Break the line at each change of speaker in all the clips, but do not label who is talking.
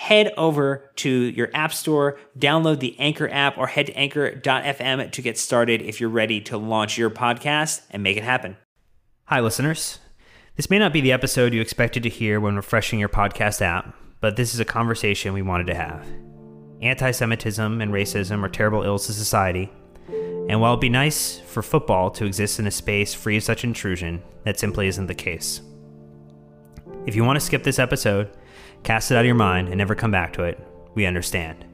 Head over to your app store, download the Anchor app, or head to anchor.fm to get started if you're ready to launch your podcast and make it happen. Hi, listeners. This may not be the episode you expected to hear when refreshing your podcast app, but this is a conversation we wanted to have. Anti Semitism and racism are terrible ills to society and while it'd be nice for football to exist in a space free of such intrusion, that simply isn't the case. If you want to skip this episode, cast it out of your mind, and never come back to it, we understand.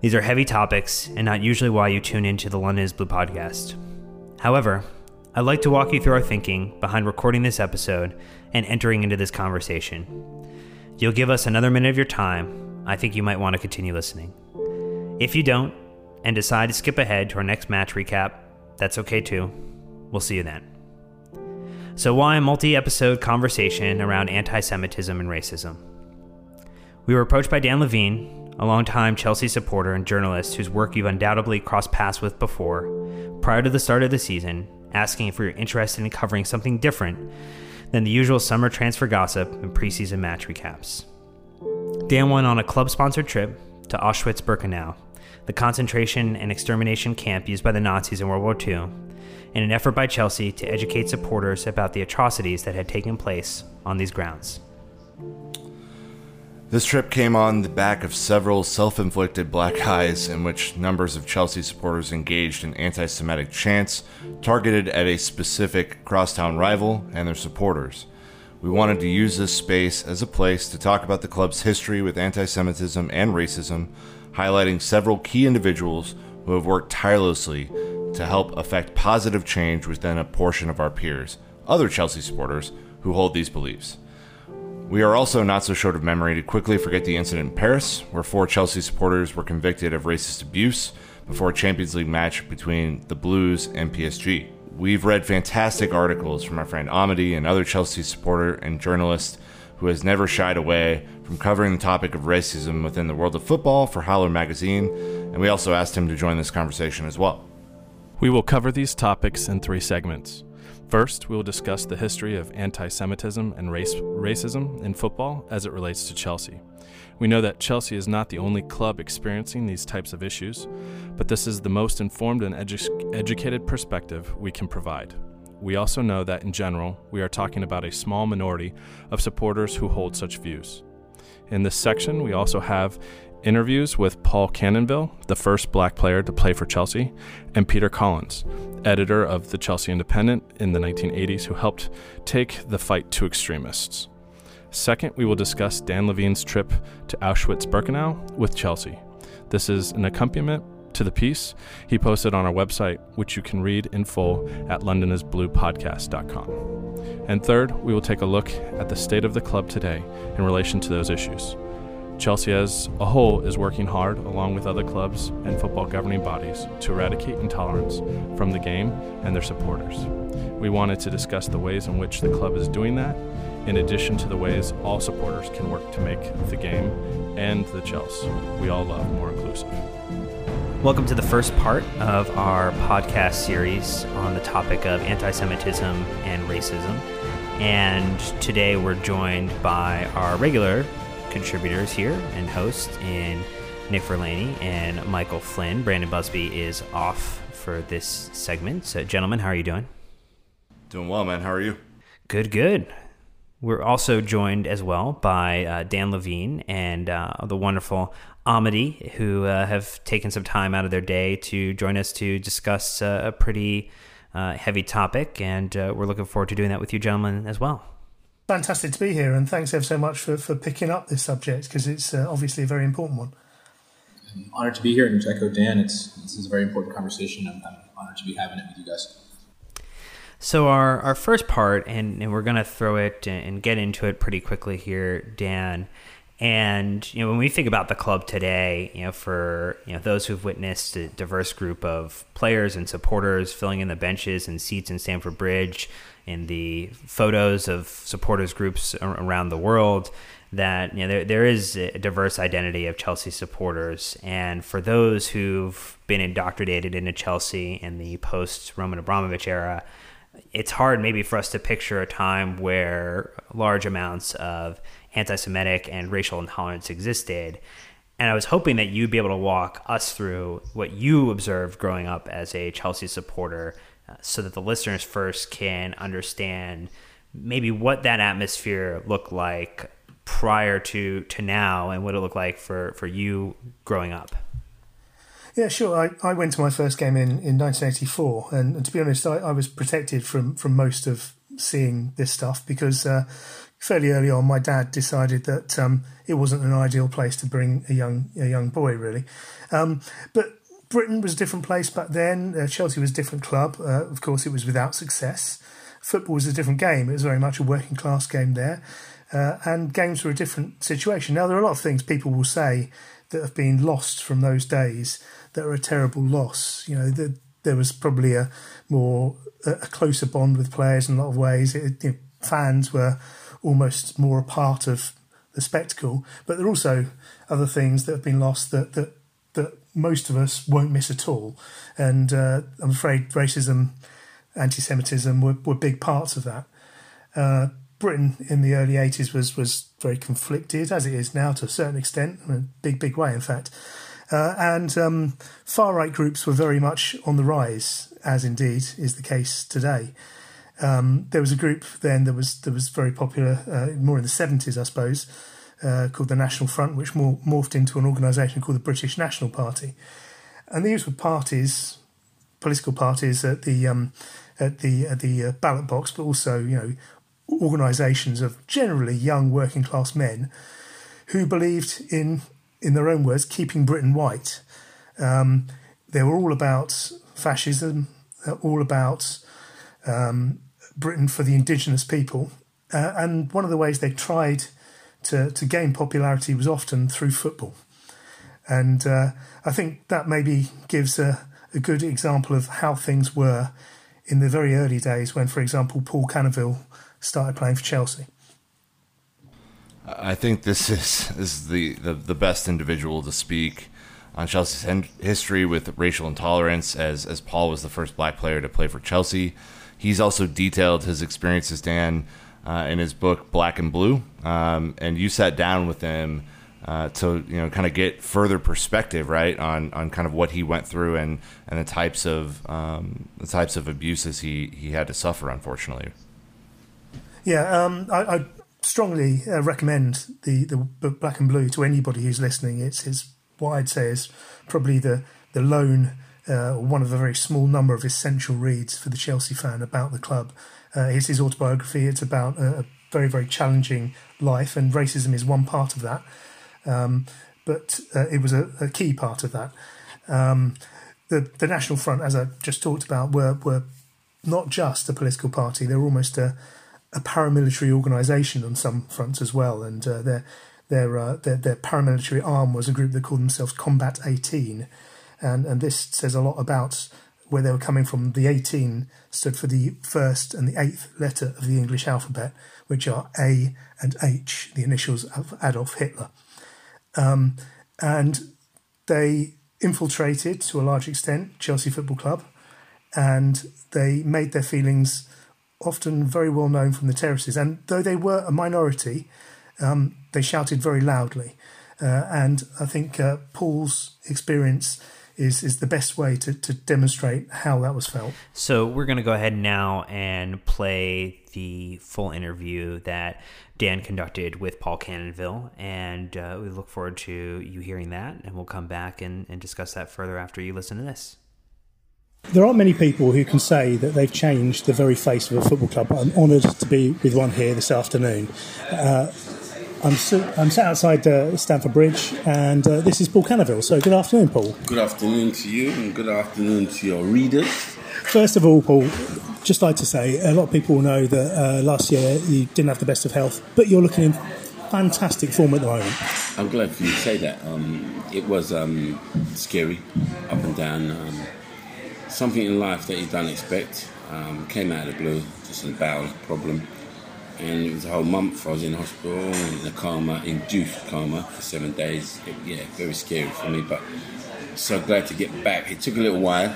These are heavy topics and not usually why you tune into the London is Blue podcast. However, I'd like to walk you through our thinking behind recording this episode and entering into this conversation. You'll give us another minute of your time. I think you might want to continue listening. If you don't, and decide to skip ahead to our next match recap, that's okay too. We'll see you then. So, why a multi episode conversation around anti Semitism and racism? We were approached by Dan Levene, a longtime Chelsea supporter and journalist whose work you've undoubtedly crossed paths with before, prior to the start of the season, asking if we were interested in covering something different than the usual summer transfer gossip and preseason match recaps. Dan went on a club sponsored trip to Auschwitz Birkenau the concentration and extermination camp used by the Nazis in World War II, in an effort by Chelsea to educate supporters about the atrocities that had taken place on these grounds.
This trip came on the back of several self inflicted black eyes in which numbers of Chelsea supporters engaged in anti Semitic chants targeted at a specific crosstown rival and their supporters. We wanted to use this space as a place to talk about the club's history with anti Semitism and racism, highlighting several key individuals who have worked tirelessly to help affect positive change within a portion of our peers, other Chelsea supporters, who hold these beliefs. We are also not so short of memory to quickly forget the incident in Paris, where four Chelsea supporters were convicted of racist abuse before a Champions League match between the Blues and PSG. We've read fantastic articles from our friend Amity and other Chelsea supporter and journalist who has never shied away from covering the topic of racism within the world of football for Howler magazine, and we also asked him to join this conversation as well.
We will cover these topics in three segments. First, we will discuss the history of anti Semitism and race, racism in football as it relates to Chelsea. We know that Chelsea is not the only club experiencing these types of issues, but this is the most informed and edu- educated perspective we can provide. We also know that in general, we are talking about a small minority of supporters who hold such views. In this section, we also have interviews with Paul Canoville, the first black player to play for Chelsea, and Peter Collins, editor of the Chelsea Independent in the 1980s, who helped take the fight to extremists. Second, we will discuss Dan Levene's trip to Auschwitz Birkenau with Chelsea. This is an accompaniment to the piece he posted on our website, which you can read in full at londonisbluepodcast.com. And third, we will take a look at the state of the club today in relation to those issues. Chelsea as a whole is working hard, along with other clubs and football governing bodies, to eradicate intolerance from the game and their supporters. We wanted to discuss the ways in which the club is doing that, in addition to the ways all supporters can work to make the game and the Chelsea we all love more inclusive.
Welcome to the first part of our podcast series on the topic of anti Semitism and racism. And today we're joined by our regular contributors here and hosts in Nick Verlaney and Michael Flynn. Brandon Busby is off for this segment. So, gentlemen, how are you doing?
Doing well, man. How are you?
Good, good. We're also joined as well by uh, Dan Levene and uh, the wonderful Amity, who uh, have taken some time out of their day to join us to discuss uh, a pretty uh, heavy topic. And uh, we're looking forward to doing that with you, gentlemen, as well.
Fantastic to be here, and thanks ever so much for, for picking up this subject because it's obviously a very important one.
I'm honored to be here, and to echo Dan, it's this is a very important conversation. I'm, I'm honored to be having it with you guys.
So our, our first part, and, and we're going to throw it and get into it pretty quickly here, Dan. And you know, when we think about the club today, you know, for you know those who've witnessed a diverse group of players and supporters filling in the benches and seats in Stamford Bridge, in the photos of supporters groups around the world, that you know there, there is a diverse identity of Chelsea supporters, and for those who've been indoctrinated into Chelsea in the post Roman Abramovich era, it's hard maybe for us to picture a time where large amounts of anti-Semitic and racial intolerance existed. And I was hoping that you'd be able to walk us through what you observed growing up as a Chelsea supporter, uh, so that the listeners first can understand maybe what that atmosphere looked like prior to to now, and what it looked like for for you growing up.
Yeah, sure. I, I went to my first game in, in 1984, and, and to be honest, I, I was protected from, from most of seeing this stuff because uh, fairly early on, my dad decided that um, it wasn't an ideal place to bring a young a young boy, really. Um, but Britain was a different place back then. Uh, Chelsea was a different club. Uh, of course, it was without success. Football was a different game. It was very much a working class game there, uh, and games were a different situation. Now, there are a lot of things people will say that have been lost from those days that are a terrible loss. You know, the, there was probably a more a closer bond with players in a lot of ways. It, fans were almost more a part of the spectacle, but there are also other things that have been lost that that that most of us won't miss at all. And uh, I'm afraid racism, anti-Semitism were, were big parts of that. Uh, Britain in the early 80s was was very conflicted, as it is now to a certain extent, in a big, big way, in fact. Uh, and um, far right groups were very much on the rise, as indeed is the case today. Um, there was a group then that was that was very popular, uh, more in the seventies, I suppose, uh, called the National Front, which more, morphed into an organisation called the British National Party. And these were parties, political parties at the um, at the at the uh, ballot box, but also you know organisations of generally young working class men who believed in in their own words, keeping Britain white. Um, they were all about fascism, all about um, Britain for the indigenous people. Uh, and one of the ways they tried to, to gain popularity was often through football. And uh, I think that maybe gives a, a good example of how things were in the very early days when, for example, Paul Canoville started playing for Chelsea.
I think this is, is the, the, the best individual to speak on Chelsea's history with racial intolerance, as, as Paul was the first black player to play for Chelsea. He's also detailed his experiences, Dan, uh, in his book Black and Blue. Um, and you sat down with him uh, to you know kind of get further perspective, right, on, on kind of what he went through and, and the types of um, the types of abuses he, he had to suffer, unfortunately.
Yeah, um, I, I, strongly uh, recommend the, the book Black and Blue to anybody who's listening. It's, it's what I'd say is probably the, the lone, uh, one of a very small number of essential reads for the Chelsea fan about the club. Uh, it's his autobiography. It's about a, a, very, very challenging life, and racism is one part of that. Um, but uh, it was a, a, key part of that. Um, the the National Front, as I just talked about, were were not just a political party; they were almost a a paramilitary organisation on some fronts as well, and uh, their their, uh, their their paramilitary arm was a group that called themselves Combat 18, and and this says a lot about where they were coming from. The 18 stood for the first and the eighth letter of the English alphabet, which are A and H, the initials of Adolf Hitler. Um, and they infiltrated to a large extent Chelsea Football Club, and they made their feelings often very well known from the terraces. And though they were a minority, um, they shouted very loudly. Uh, and I think uh, Paul's experience is is the best way to, to demonstrate how that was felt.
So we're going to go ahead now and play the full interview that Dan conducted with Paul Canoville, and uh, we look forward to you hearing that, and we'll come back and, and discuss that further after you listen to this.
There aren't many people who can say that they've changed the very face of a football club. I'm honoured to be with one here this afternoon. Uh, I'm, I'm sat outside uh, Stamford Bridge, and uh, this is Paul Canoville. So, good afternoon, Paul.
Good afternoon to you, and good afternoon to your readers.
First of all, Paul, just like to say, a lot of people know that uh, last year you didn't have the best of health, but you're looking in fantastic form at the moment.
I'm glad for you to say that. Um, it was um, scary, up and down. Um, something in life that you don't expect um, came out of the blue, just a bowel problem and it was a whole month. I was in hospital in a coma, induced coma for seven days. It, yeah, very scary for me, but so glad to get back. It took a little while,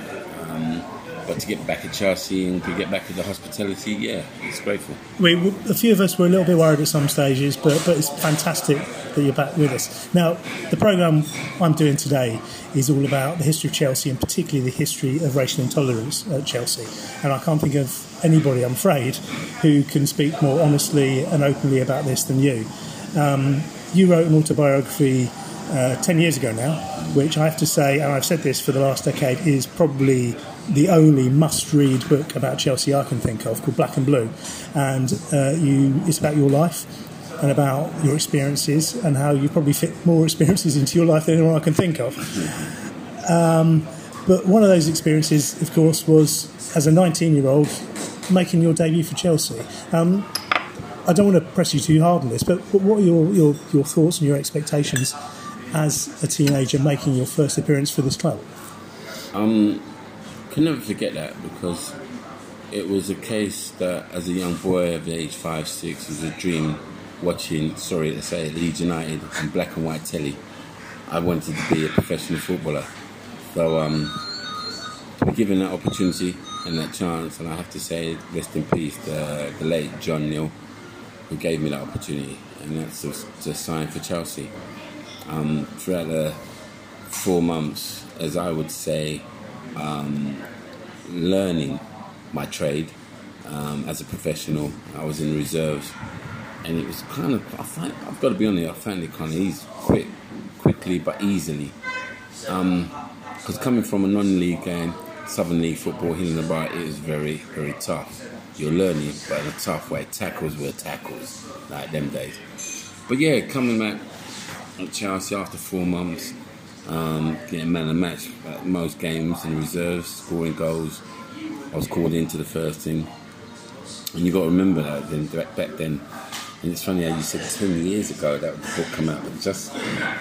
um, but to get back at Chelsea and to get back to the hospitality, yeah, it's grateful.
We, a few of us were a little bit worried at some stages, but but it's fantastic that you're back with us. Now, the program I'm doing today is all about the history of Chelsea and particularly the history of racial intolerance at Chelsea. And I can't think of anybody, I'm afraid, who can speak more honestly and openly about this than you. Um, you wrote an autobiography uh, 10 years ago now, which I have to say, and I've said this for the last decade, is probably the only must-read book about Chelsea I can think of, called Black and Blue, and uh, you, it's about your life and about your experiences and how you probably fit more experiences into your life than anyone I can think of. Um, but one of those experiences, of course, was as a 19-year-old making your debut for Chelsea. Um, I don't want to press you too hard on this, but, but what are your, your, your thoughts and your expectations as a teenager making your first appearance for this club?
Um, can never forget that because it was a case that as a young boy of age five, six, it was a dream watching, sorry to say, Leeds United on black and white telly. I wanted to be a professional footballer. So um, to be given that opportunity and that chance, and I have to say, rest in peace, the, the late John Neal, who gave me that opportunity, and that's to, to sign for Chelsea. Um, throughout the four months, as I would say, um, learning my trade um, as a professional. I was in reserves, and it was kind of. I find, I've got to be honest. I found it kind of easy, quick, quickly but easily. Because um, coming from a non-league game, Southern League football here in the bar, it is very, very tough. You're learning, but in a tough way. Tackles were tackles, like them days. But yeah, coming back at Chelsea after four months, um, getting man of the match at most games in reserves, scoring goals. I was called into the first team, and you've got to remember that then back then. And it's funny how you said 10 years ago that the book come out, but just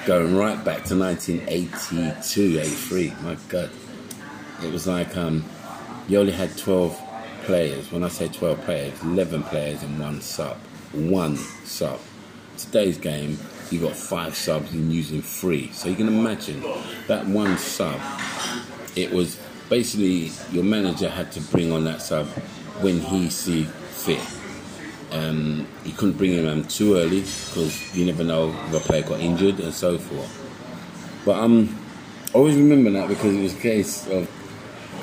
going right back to 1982, 83. My God, it was like um, you only had 12 players. When I say 12 players, 11 players and one sub. One sub. Today's game, you got five subs and using three. So you can imagine that one sub, it was basically your manager had to bring on that sub when he see fit. Um, you couldn't bring him um, too early because you never know if a player got injured and so forth. But um, I always remember that because it was a case of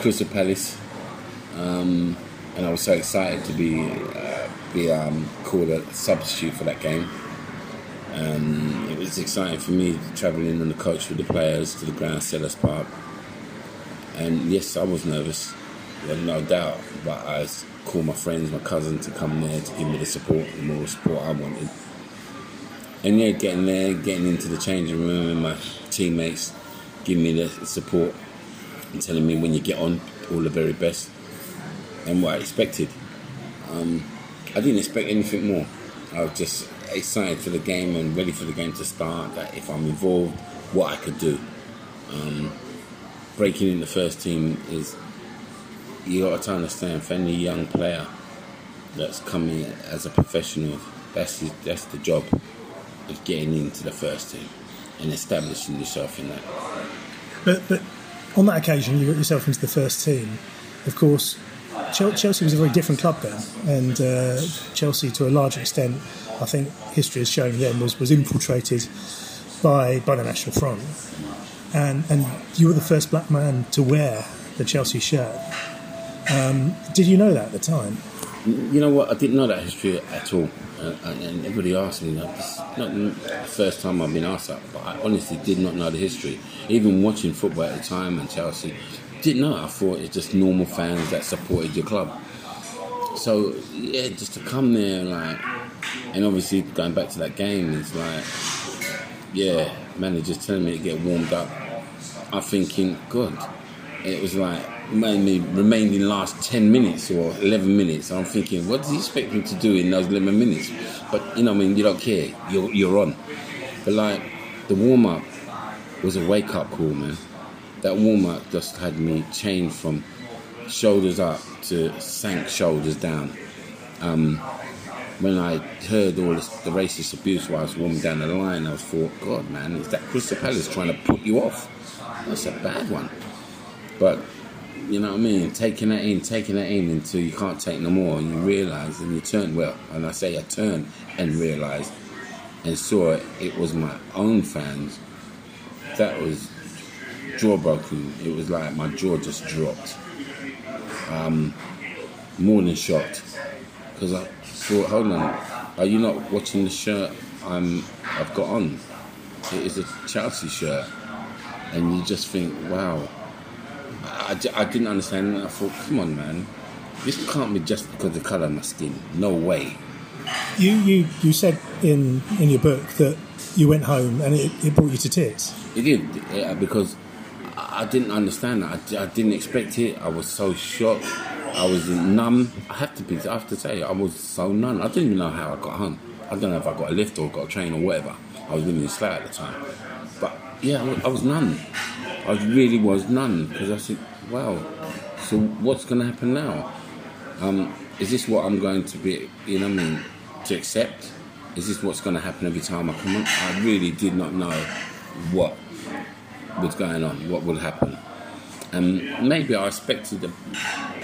Crystal Palace, um, and I was so excited to be uh, be um, called a substitute for that game. Um, it was exciting for me travelling on the coach with the players to the ground, Selhurst Park. And yes, I was nervous, no doubt, but I called my friends, my cousin to come there to give me the support, the more support I wanted. and yeah, getting there, getting into the changing room, and my teammates giving me the support and telling me when you get on, all the very best, and what I expected. Um, I didn't expect anything more. I was just excited for the game and ready for the game to start. That if I'm involved, what I could do. Um, breaking in the first team is you got to understand for any young player that's coming as a professional, that's his, that's the job of getting into the first team and establishing yourself in that.
But, but on that occasion, you got yourself into the first team. Of course, Chelsea was a very different club then, and uh, Chelsea, to a large extent, I think history has shown then was, was infiltrated by by the National Front, and and you were the first black man to wear the Chelsea shirt. Um, did you know that at the time?
You know what? I didn't know that history at all, uh, and everybody asked me. That. Not the first time I've been asked that, but I honestly did not know the history. Even watching football at the time and Chelsea, didn't know. I thought it's just normal fans that supported your club. So yeah, just to come there like, and obviously going back to that game, it's like, yeah, manager's telling me to get warmed up. I'm thinking, God, it was like mainly remained in last 10 minutes or 11 minutes. I'm thinking, what does he expect me to do in those 11 minutes? But, you know, I mean, you don't care. You're, you're on. But, like, the warm up was a wake up call, man. That warm up just had me change from shoulders up to sank shoulders down. Um, when I heard all this, the racist abuse while I was warming down the line, I was thought, God, man, is that Crystal Palace trying to put you off? That's a bad one. But you know what I mean? Taking that in, taking that in until you can't take no more, and you realise, and you turn well. And I say I turned and realised and saw it, it was my own fans. That was jaw broken. It was like my jaw just dropped. Um, more than shocked because I thought, hold on, are you not watching the shirt I'm I've got on? It is a Chelsea shirt, and you just think, wow I, I didn't understand. I thought, come on, man, this can't be just because of the colour of my skin. No way.
You, you, you said in, in your book that you went home and it, it brought you to tears.
It did, yeah, because I didn't understand that. I, I didn't expect it. I was so shocked. I was numb. I have to be. I have to say, I was so numb. I didn't even know how I got home. I don't know if I got a lift or got a train or whatever. I was living in Slough at the time, but yeah, I was numb. I really was none because I said, wow, so what's going to happen now? Um, is this what I'm going to be, you know I mean, to accept? Is this what's going to happen every time I come on? I really did not know what was going on, what would happen. And maybe I expected a,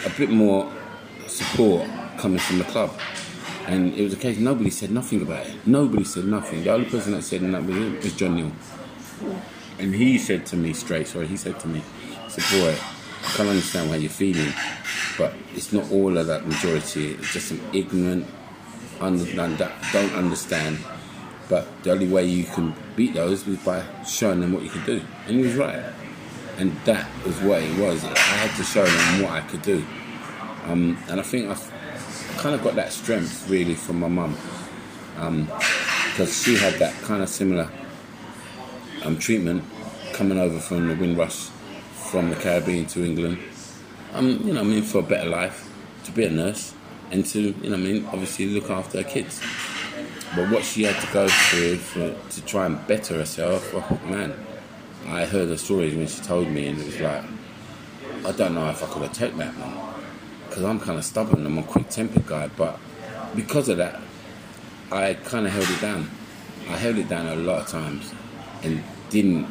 a bit more support coming from the club. And it was a case nobody said nothing about it. Nobody said nothing. The only person that said nothing was John Neal. And he said to me straight, sorry, he said to me, said, boy, I can't understand why you're feeling, but it's not all of that majority. It's just some ignorant, that don't understand. But the only way you can beat those is by showing them what you can do. And he was right. And that was what it was. I had to show them what I could do. Um, and I think I've kind of got that strength really from my mum. Because um, she had that kind of similar um, treatment coming over from the Windrush from the Caribbean to England. Um, you know, I mean, for a better life, to be a nurse, and to, you know, I mean, obviously look after her kids. But what she had to go through for, to try and better herself, oh, man, I heard her stories when she told me, and it was like, I don't know if I could have taken that, man, because I'm kind of stubborn. And I'm a quick-tempered guy, but because of that, I kind of held it down. I held it down a lot of times, and didn't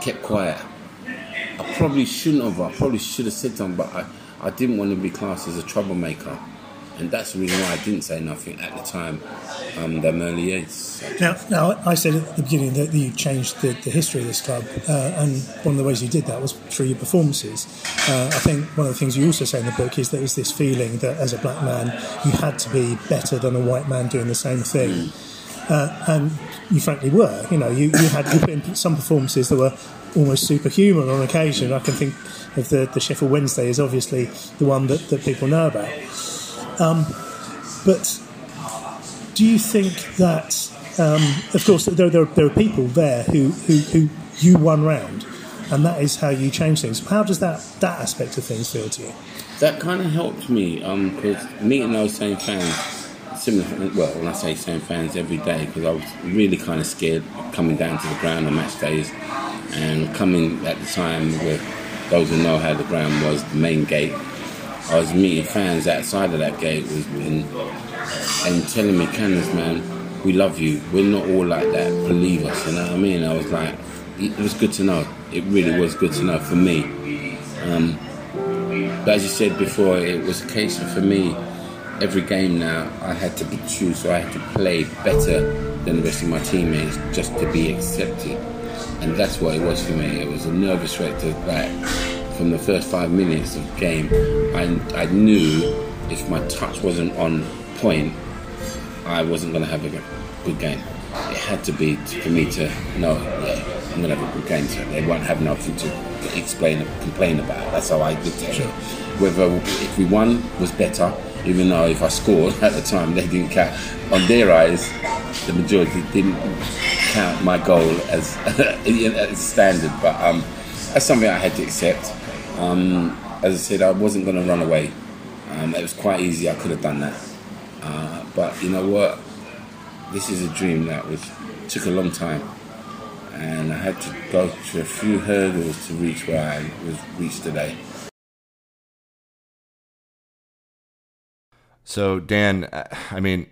kept quiet. I probably shouldn't have. I probably should have said something, but I, I didn't want to be classed as a troublemaker. And that's the reason why I didn't say nothing at the time, um, them early years.
Now, now, I said at the beginning that you changed the, the history of this club, uh, and one of the ways you did that was through your performances. Uh, I think one of the things you also say in the book is there was this feeling that as a black man, you had to be better than a white man doing the same thing. Mm uh, and you frankly were. You know, you, you had you put in some performances that were almost superhuman on occasion. I can think of the, the Sheffield Wednesday is obviously the one that, that people know about. Um, but do you think that, um, of course, there, there, there, are people there who, who, who you won round, and that is how you change things. How does that, that aspect of things feel to you?
That kind of helped me because um, meeting those same fans, similar, well, when I say same fans every day, because I was really kind of scared coming down to the ground on match days and coming at the time where those who know how the ground was, the main gate. I was meeting fans outside of that gate was and, and telling me, Cannons, man, we love you. We're not all like that. Believe us. You know what I mean? I was like, it was good to know. It really was good to know for me. Um, but as you said before, it was a case of for me, every game now I had to be true, so I had to play better than the rest of my teammates just to be accepted and that's what it was for me. It was a nervous wreck to like from the first five minutes of the game. I I knew if my touch wasn't on point, I wasn't going to have a good game. It had to be for me to know, yeah, I'm going to have a good game. So they won't have nothing to explain or complain about. That's how I looked at it. Whether if we won was better, even though if I scored at the time they didn't count. On their eyes, the majority didn't count my goal as, as standard, but um, that's something I had to accept. Um, as I said, I wasn't going to run away. Um, it was quite easy. I could have done that, uh, but you know what? This is a dream that was took a long time, and I had to go through a few hurdles to reach where I was reached today.
So Dan, I mean,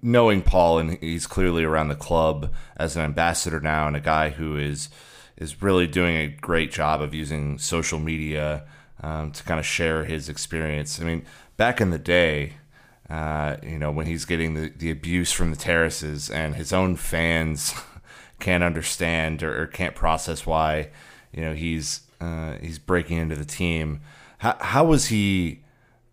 knowing Paul, and he's clearly around the club as an ambassador now, and a guy who is is really doing a great job of using social media um, to kind of share his experience. I mean, back in the day, uh, you know, when he's getting the, the abuse from the terraces, and his own fans can't understand or, or can't process why, you know, he's uh, he's breaking into the team. How how was he?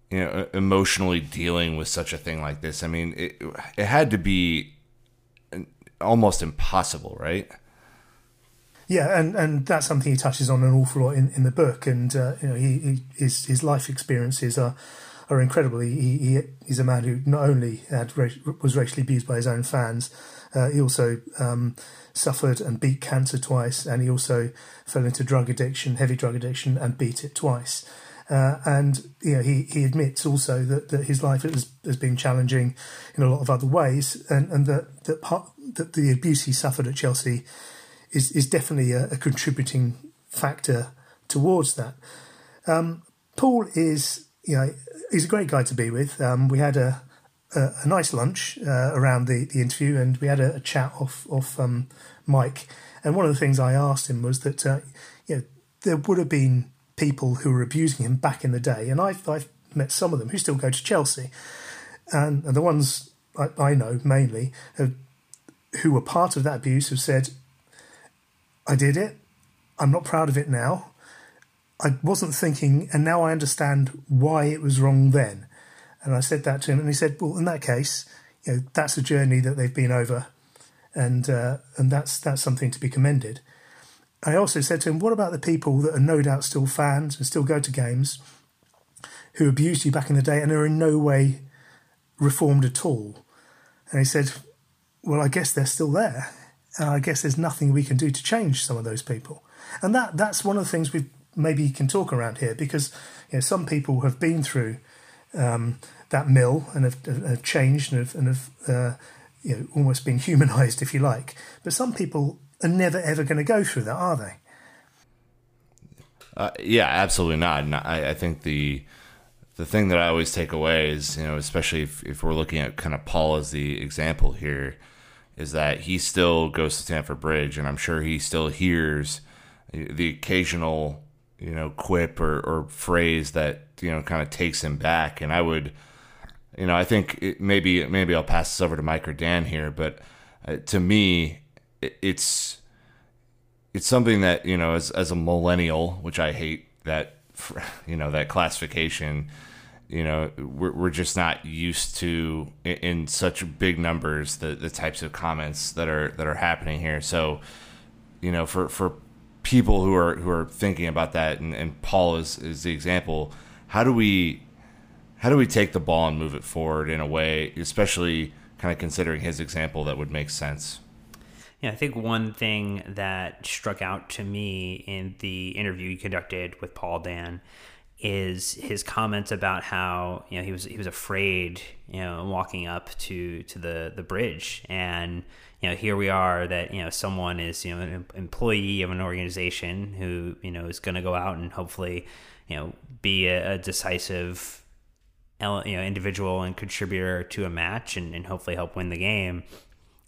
you know, emotionally dealing with such a thing like this. I mean, it, it had to be almost impossible, right?
Yeah, and, and that's something he touches on an awful lot in, in the book. And uh, you know, he, he, his his life experiences are are incredible. He, he he's a man who not only had was racially abused by his own fans, uh, he also um, suffered and beat cancer twice, and he also fell into drug addiction, heavy drug addiction, and beat it twice. Uh, and you know, he, he admits also that, that his life has, has been challenging in a lot of other ways, and, and that that, part, that the abuse he suffered at Chelsea is is definitely a, a contributing factor towards that. Um, Paul is you know he's a great guy to be with. Um, we had a, a, a nice lunch uh, around the, the interview, and we had a, a chat off off um, mic. And one of the things I asked him was that uh, you know there would have been people who were abusing him back in the day, and I've, I've met some of them who still go to Chelsea, and, and the ones I, I know mainly have, who were part of that abuse have said, "I did it. I'm not proud of it now. I wasn't thinking, and now I understand why it was wrong then." And I said that to him, and he said, "Well, in that case, you know, that's a journey that they've been over, and uh, and that's that's something to be commended." I also said to him, What about the people that are no doubt still fans and still go to games who abused you back in the day and are in no way reformed at all? And he said, Well, I guess they're still there. And I guess there's nothing we can do to change some of those people. And that that's one of the things we maybe can talk around here because you know, some people have been through um, that mill and have, have changed and have, and have uh, you know, almost been humanized, if you like. But some people are never ever going to go through that, are they?
Uh, yeah, absolutely not. And I, I, think the the thing that I always take away is, you know, especially if, if we're looking at kind of Paul as the example here, is that he still goes to Stamford Bridge, and I'm sure he still hears the occasional, you know, quip or, or phrase that you know kind of takes him back. And I would, you know, I think it, maybe maybe I'll pass this over to Mike or Dan here, but uh, to me, it's it's something that you know as as a millennial, which I hate that you know that classification. You know, we're we're just not used to in, such big numbers the the types of comments that are that are happening here. So, you know, for for people who are who are thinking about that, and, and Paul is is the example. How do we how do we take the ball and move it forward in a way, especially kind of considering his example that would make sense.
Yeah, I think one thing that struck out to me in the interview you conducted with Paul Dan is his comments about how you know he was he was afraid you know walking up to to the the bridge. And you know here we are that you know someone is you know an employee of an organization who you know is going to go out and hopefully you know be a, a decisive you know individual and contributor to a match and, and hopefully help win the game.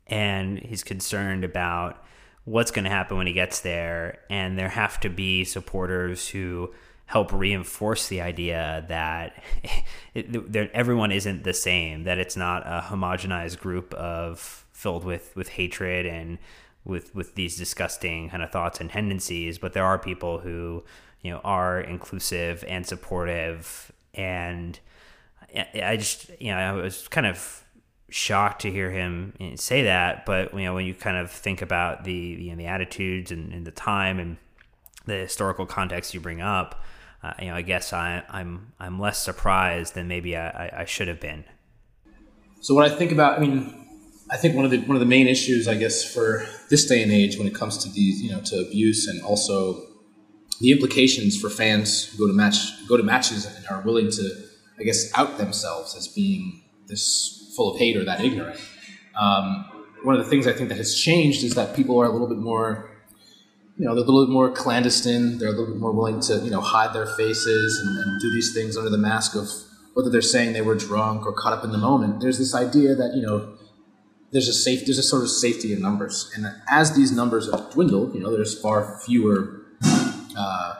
And he's concerned about what's going to happen when he gets there. And there have to be supporters who help reinforce the idea that, it, that everyone isn't the same that it's not a homogenized group of filled with with hatred and with with these disgusting kind of thoughts and tendencies but there are people who you know are inclusive and supportive and I just you know I was kind of shocked to hear him say that. But you know, when you kind of think about the you know, the attitudes and, and, the time and the historical context you bring up, uh, you know, I guess I, I'm I'm less surprised than maybe I, I should have been.
So when I think about, I mean, I think one of the one of the main issues, I guess, for this day and age, when it comes to these, you know, to abuse and also the implications for fans who go to match go to matches and are willing to, I guess, out themselves as being this full of hate or that ignorant. Um, one of the things I think that has changed is that people are a little bit more, you know, they're a little bit more clandestine. They're a little bit more willing to, you know, hide their faces and, and do these things under the mask of whether they're saying they were drunk or caught up in the moment. There's this idea that you know there's a safe there's a sort of safety in numbers, and as these numbers have dwindled, you know, there's far fewer. Uh,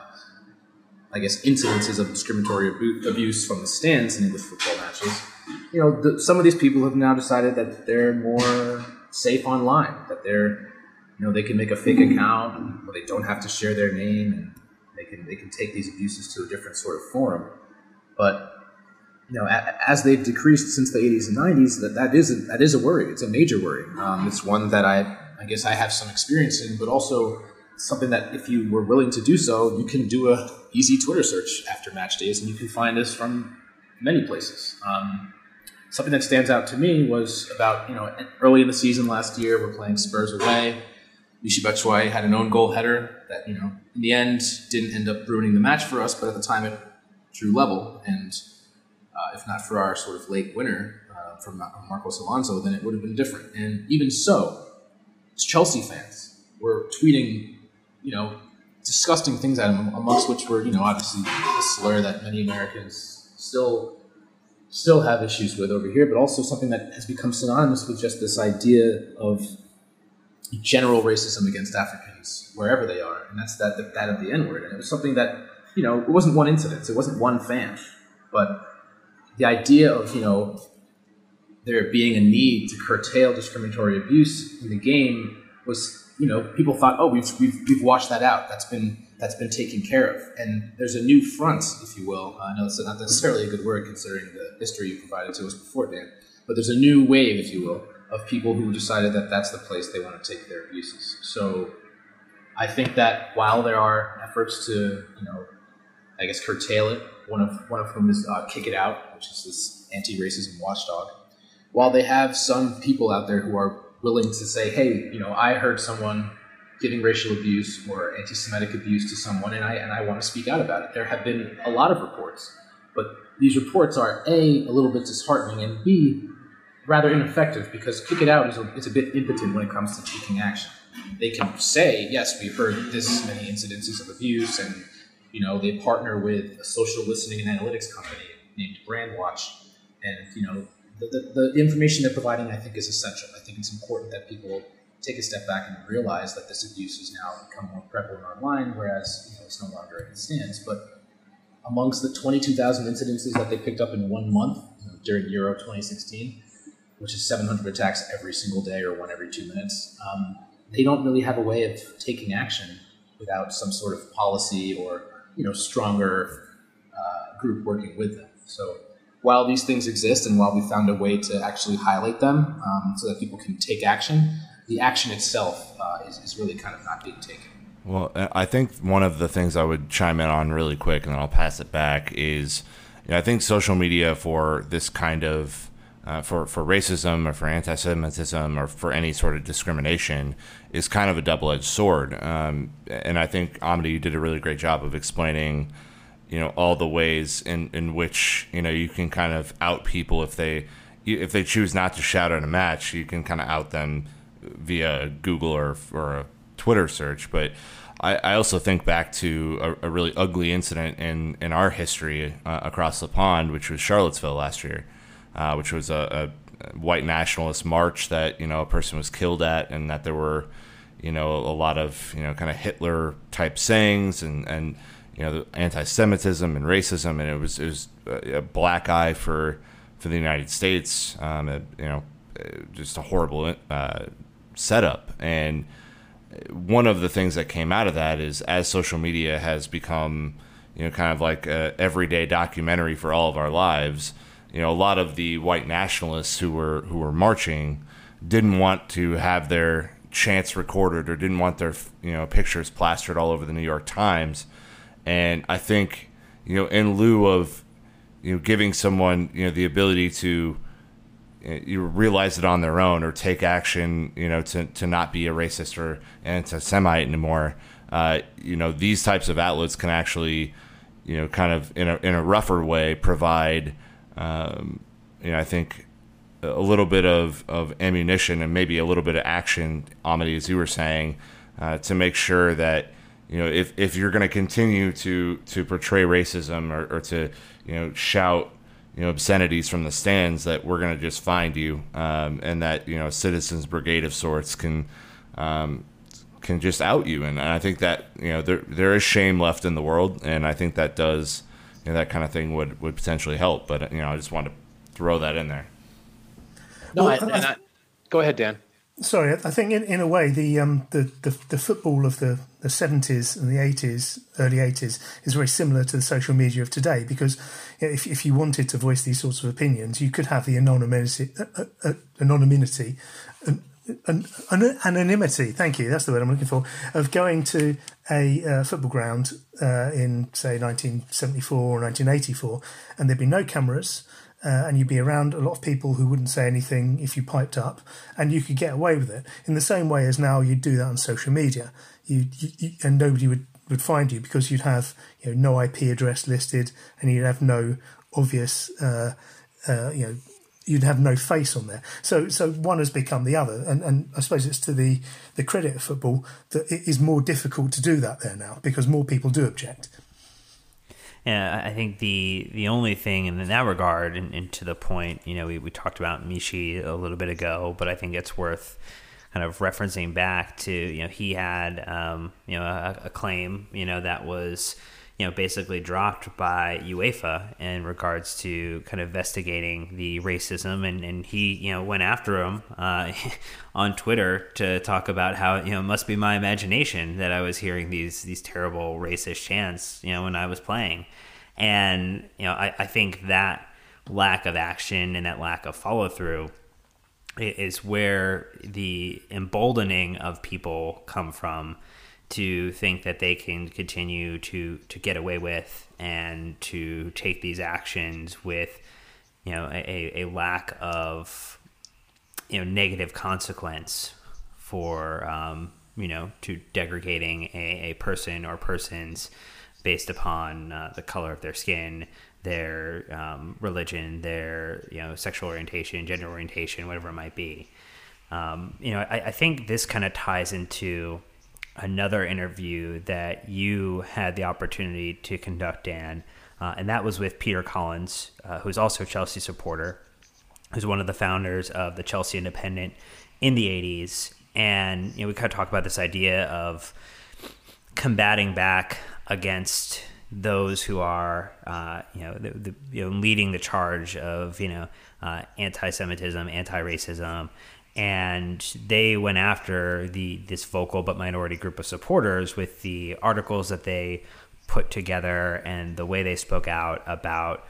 I guess incidences of discriminatory abuse from the stands in English football matches you know, the, some of these people have now decided that they're more safe online, that they're, you know, they can make a fake account, or they don't have to share their name, and they can they can take these abuses to a different sort of forum. But you know, as they've decreased since the 80s and 90s, that that is a, that is a worry. It's a major worry. Um, it's one that I I guess I have some experience in, but also something that if you were willing to do so, you can do a easy Twitter search after match days, and you can find us from many places. Um, something that stands out to me was about you know early in the season last year we're playing Spurs away. Michy Batshuayi had an own goal header that you know in the end didn't end up ruining the match for us, but at the time it drew level. And uh, if not for our sort of late winner uh, from Marcos Alonso, then it would have been different. And even so, Chelsea fans were tweeting, you know, disgusting things at him, amongst which were you know obviously a slur that many Americans still still have issues with over here, but also something that has become synonymous with just this idea of general racism against Africans wherever they are, and that's that that of the N word. And it was something that you know it wasn't one incident, it wasn't one fan, but the idea of you know there being a need to curtail discriminatory abuse in the game was you know people thought oh we've we've, we've washed that out that's been that's been taken care of. And there's a new front, if you will. I know it's not necessarily a good word considering the history you provided to us before, Dan, but there's a new wave, if you will, of people who decided that that's the place they want to take their abuses. So I think that while there are efforts to, you know, I guess curtail it, one of one of whom is uh, Kick It Out, which is this anti-racism watchdog. While they have some people out there who are willing to say, "Hey, you know, I heard someone giving racial abuse or anti-Semitic abuse to someone, and I and I want to speak out about it. There have been a lot of reports, but these reports are a a little bit disheartening, and b rather ineffective because kick it out is a, it's a bit impotent when it comes to taking action. They can say, yes, we've heard this many incidences of abuse, and you know they partner with a social listening and analytics company named Brandwatch, and you know the, the, the information they're providing, I think, is essential. I think it's important that people take a step back and realize that this abuse has now become more prevalent online, whereas you know, it's no longer in the stands. But amongst the 22,000 incidences that they picked up in one month you know, during Euro 2016, which is 700 attacks every single day or one every two minutes, um, they don't really have a way of taking action without some sort of policy or you know stronger uh, group working with them. So while these things exist and while we found a way to actually highlight them um, so that people can take action, the action itself uh, is, is really kind of not being taken.
Well, I think one of the things I would chime in on really quick, and then I'll pass it back, is you know, I think social media for this kind of uh, for for racism or for anti-Semitism or for any sort of discrimination is kind of a double-edged sword. Um, and I think Amity, you did a really great job of explaining, you know, all the ways in in which you know you can kind of out people if they if they choose not to shout at a match, you can kind of out them via Google or or a Twitter search, but. I, also think back to a, a, really ugly incident in, in our history uh, across the pond, which was Charlottesville last year uh, which was a, a, white nationalist march that you know a person was killed at, and that there were you know a lot of you know kind of Hitler type sayings and and you know anti-Semitism and racism, and it was it was a black eye for for the United States. Um, you know, just a horrible uh, setup and one of the things that came out of that is as social media has become you know kind of like a everyday documentary for all of our lives you know, a lot of the white nationalists who were who were marching didn't want to have their chants recorded or didn't want their you know pictures plastered all over the New York Times. And I think you know, in lieu of you know giving someone you know the ability to you realize it on their own or take action, you know, to, to not be a racist or anti-Semite anymore. Uh, you know, these types of outlets can actually, you know, kind of in a in a rougher way provide um, you know, I think a little bit of, of ammunition and maybe a little bit of action, Amity, as you were saying, uh, to make sure that you know if, if you're going to continue to to portray racism or, or, to you know shout you know obscenities from the stands, that we're going to just find you, um, and that you know citizens brigade of sorts can. Um, can just out you, and I think that you know there there is shame left in the world, and I think that does you know, that kind of thing would, would potentially help. But you know, I just wanted to throw that in there.
No, well, I, I, go ahead, Dan.
Sorry, I think in, in a way the um the, the, the football of the the seventies and the eighties, early eighties, is very similar to the social media of today because you know, if if you wanted to voice these sorts of opinions, you could have the anonymity uh, uh, uh anonymity an, an, anonymity. Thank you. That's the word I'm looking for. Of going to a uh, football ground uh, in say 1974 or 1984, and there'd be no cameras. Uh, and you'd be around a lot of people who wouldn't say anything if you piped up, and you could get away with it in the same way as now you'd do that on social media. You, you and nobody would, would find you because you'd have you know no IP address listed, and you'd have no obvious uh, uh, you know you'd have no face on there. So so one has become the other, and and I suppose it's to the the credit of football that it is more difficult to do that there now because more people do object.
Yeah, I think the the only thing in that regard, and, and to the point, you know, we, we talked about Michy a little bit ago, but I think it's worth kind of referencing back to you know he had um, you know a, a claim you know that was you know, basically dropped by UEFA in regards to kind of investigating the racism, and, and he, you know, went after him uh, on Twitter to talk about how you know it must be my imagination that I was hearing these these terrible racist chants, you know, when I was playing, and you know, I, I think that lack of action and that lack of follow through is where the emboldening of people come from to think that they can continue to to get away with and to take these actions with you know a, a lack of you know negative consequence for um, you know to degrading a, a person or persons based upon uh, the color of their skin their um, religion their you know sexual orientation gender orientation whatever it might be. Um, you know I, I think this kind of ties into another interview that you had the opportunity to conduct, Dan, uh, and that was with Peter Collins, uh, who's also a Chelsea supporter, who's one of the founders of the Chelsea Independent in the 80s. And you know, we kind of talked about this idea of combating back against those who are, uh, you know, the, the, you know, leading the charge of, you know, uh, anti-Semitism, anti-racism, and they went after the this vocal but minority group of supporters with the articles that they put together and the way they spoke out about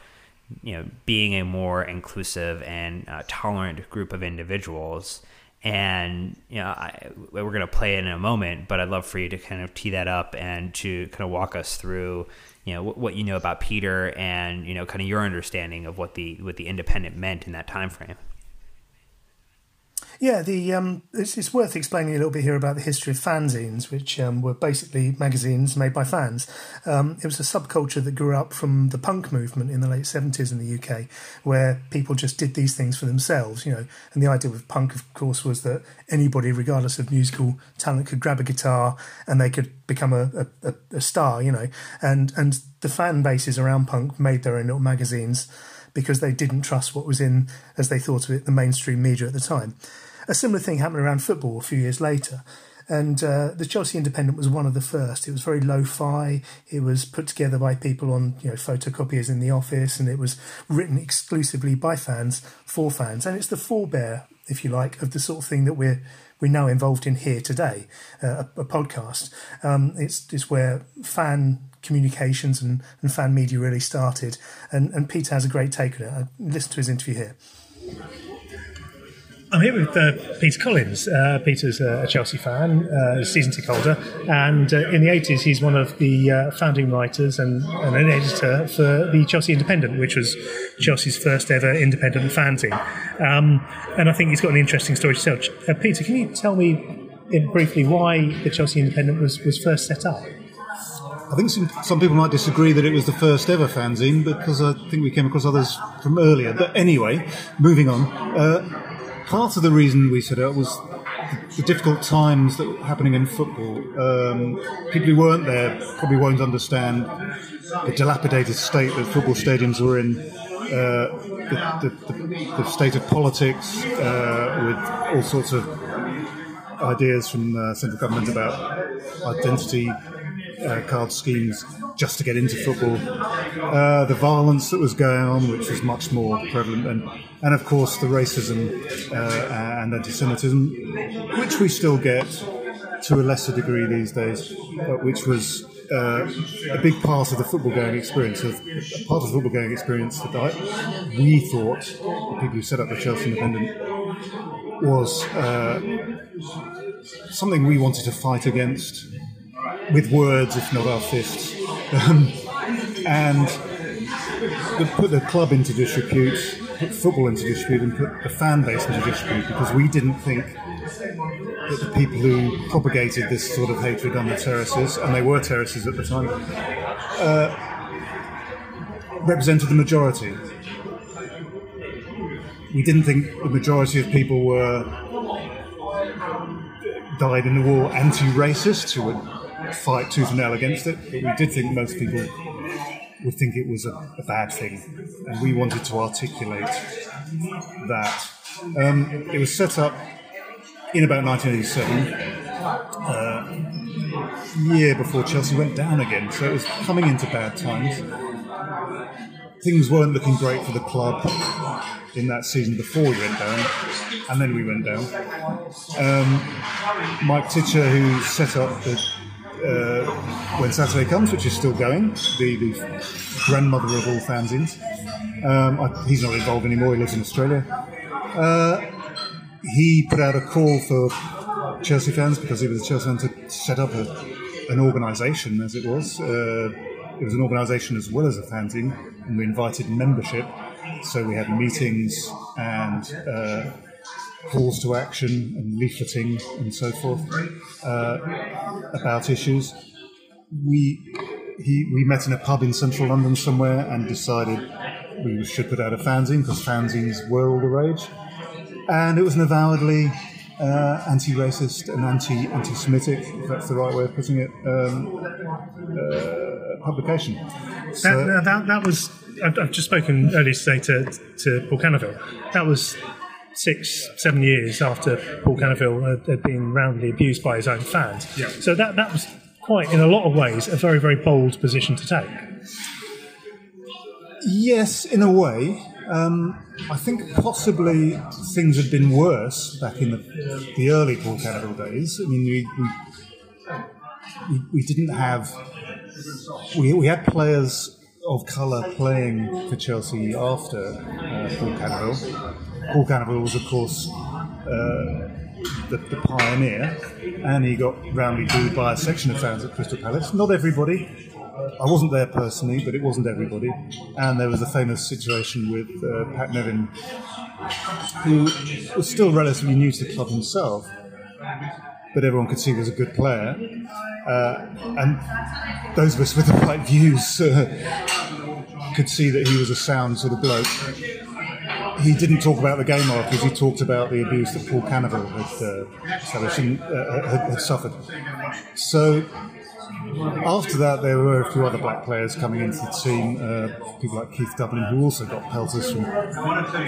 you know being a more inclusive and uh, tolerant group of individuals And you know, I, we're going to play it in a moment, but I'd love for you to kind of tee that up and to kind of walk us through, you know, what, what you know about Peter and you know, kind of your understanding of what the what the independent meant in that time frame.
Yeah, the um, it's, it's, worth explaining a little bit here about the history of fanzines, which um, were basically magazines made by fans. Um, it was a subculture that grew up from the punk movement in the late seventies in the UK, where people just did these things for themselves, you know. And the idea with punk, of course, was that anybody, regardless of musical talent, could grab a guitar and they could become a, a, a star, you know. And and the fan bases around punk made their own little magazines because they didn't trust what was in, as they thought of it, the mainstream media at the time. A similar thing happened around football a few years later. And uh, the Chelsea Independent was one of the first. It was very lo-fi. It was put together by people on you know photocopiers in the office, and it was written exclusively by fans for fans. And it's the forebear, if you like, of the sort of thing that we're we're now involved in here today, uh, a, a, podcast. Um, it's it's where fan communications and, and fan media really started. And, and Peter has a great take on it. I listen to his interview here.
I'm here with uh, Peter Collins. Uh, Peter's a Chelsea fan, uh, a season ticket holder, and uh, in the 80s he's one of the uh, founding writers and, and, an editor for the Chelsea Independent, which was Chelsea's first ever independent fanzine. Um, and I think he's got an interesting story to tell. Uh, Peter, can you tell me briefly why the Chelsea Independent was, was first set up?
I think some, some people might disagree that it was the first ever fanzine because I think we came across others from earlier. But anyway, moving on part of the reason we set out was the difficult times that were happening in football. Um, people who weren't there probably won't understand the dilapidated state that football stadiums were in, uh, the, the, the, state of politics, uh, with all sorts of ideas from the central government about identity uh, card schemes just to get into football. Uh, the violence that was going on, which was much more prevalent, and, and of course the racism uh, and anti Semitism, which we still get to a lesser degree these days, but which was uh, a big part of the football going experience, of, part of the football going experience that I, we thought, the people who set up the Chelsea Independent, was uh, something we wanted to fight against with words, if not our fists, um, and put the club into disrepute, put football into disrepute, and put the fan base into disrepute because we didn't think that the people who propagated this sort of hatred on the terraces, and they were terraces at the time, uh, represented the majority. We didn't think the majority of people were died in the war anti-racists who would fight tooth and nail against it, but we did think most people would think it was a, a bad thing, and we wanted to articulate that. Um, it was set up in about 1987, uh, year before Chelsea went down again, so it was coming into bad times. Things weren't looking great for the club in that season before we went down, and then we went down. Um, Mike Ticher, who set up the uh, When Saturday Comes, which is still going, the, the grandmother of all fanzines. Um, I, he's not involved anymore, he lives in Australia. Uh, he put out a call for Chelsea fans because he was a Chelsea fan to set up a, an organisation, as it was. Uh, it was an organisation as well as a fanzine, and we invited membership. So we had meetings and uh, calls to action and leafleting and so forth uh, about issues. We he, we met in a pub in central London somewhere and decided we should put out a fanzine because fanzines were all the rage, and it was an avowedly uh, anti-racist and anti anti-Semitic, if that's the right way of putting it, um, uh, publication.
So, that, that, that was I've just spoken earlier today to, to Paul Canoville. That was six, seven years after Paul Canoville had, had been roundly abused by his own fans. Yeah. So that, that was quite, in a lot of ways, a very, very bold position to take.
Yes, in a way. Um, I think possibly things had been worse back in the, the early Paul Canoville days. I mean, we, we, we didn't have. We, we had players of colour playing for Chelsea after uh, Paul Canoville. Paul Canoville was, of course, uh, the, the pioneer, and he got roundly booed by a section of fans at Crystal Palace. Not everybody. I wasn't there personally, but it wasn't everybody. And there was a famous situation with uh, Pat Nevin, who was still relatively new to the club himself, but everyone could see he was a good player. Uh, and those of us with the right views uh, could see that he was a sound sort of bloke. He didn't talk about the game afterwards. He talked about the abuse that Paul Canoville had, uh, uh, had, suffered. So after that, there were a few other black players coming into the team. Uh, people like Keith Dublin, who also got pelters from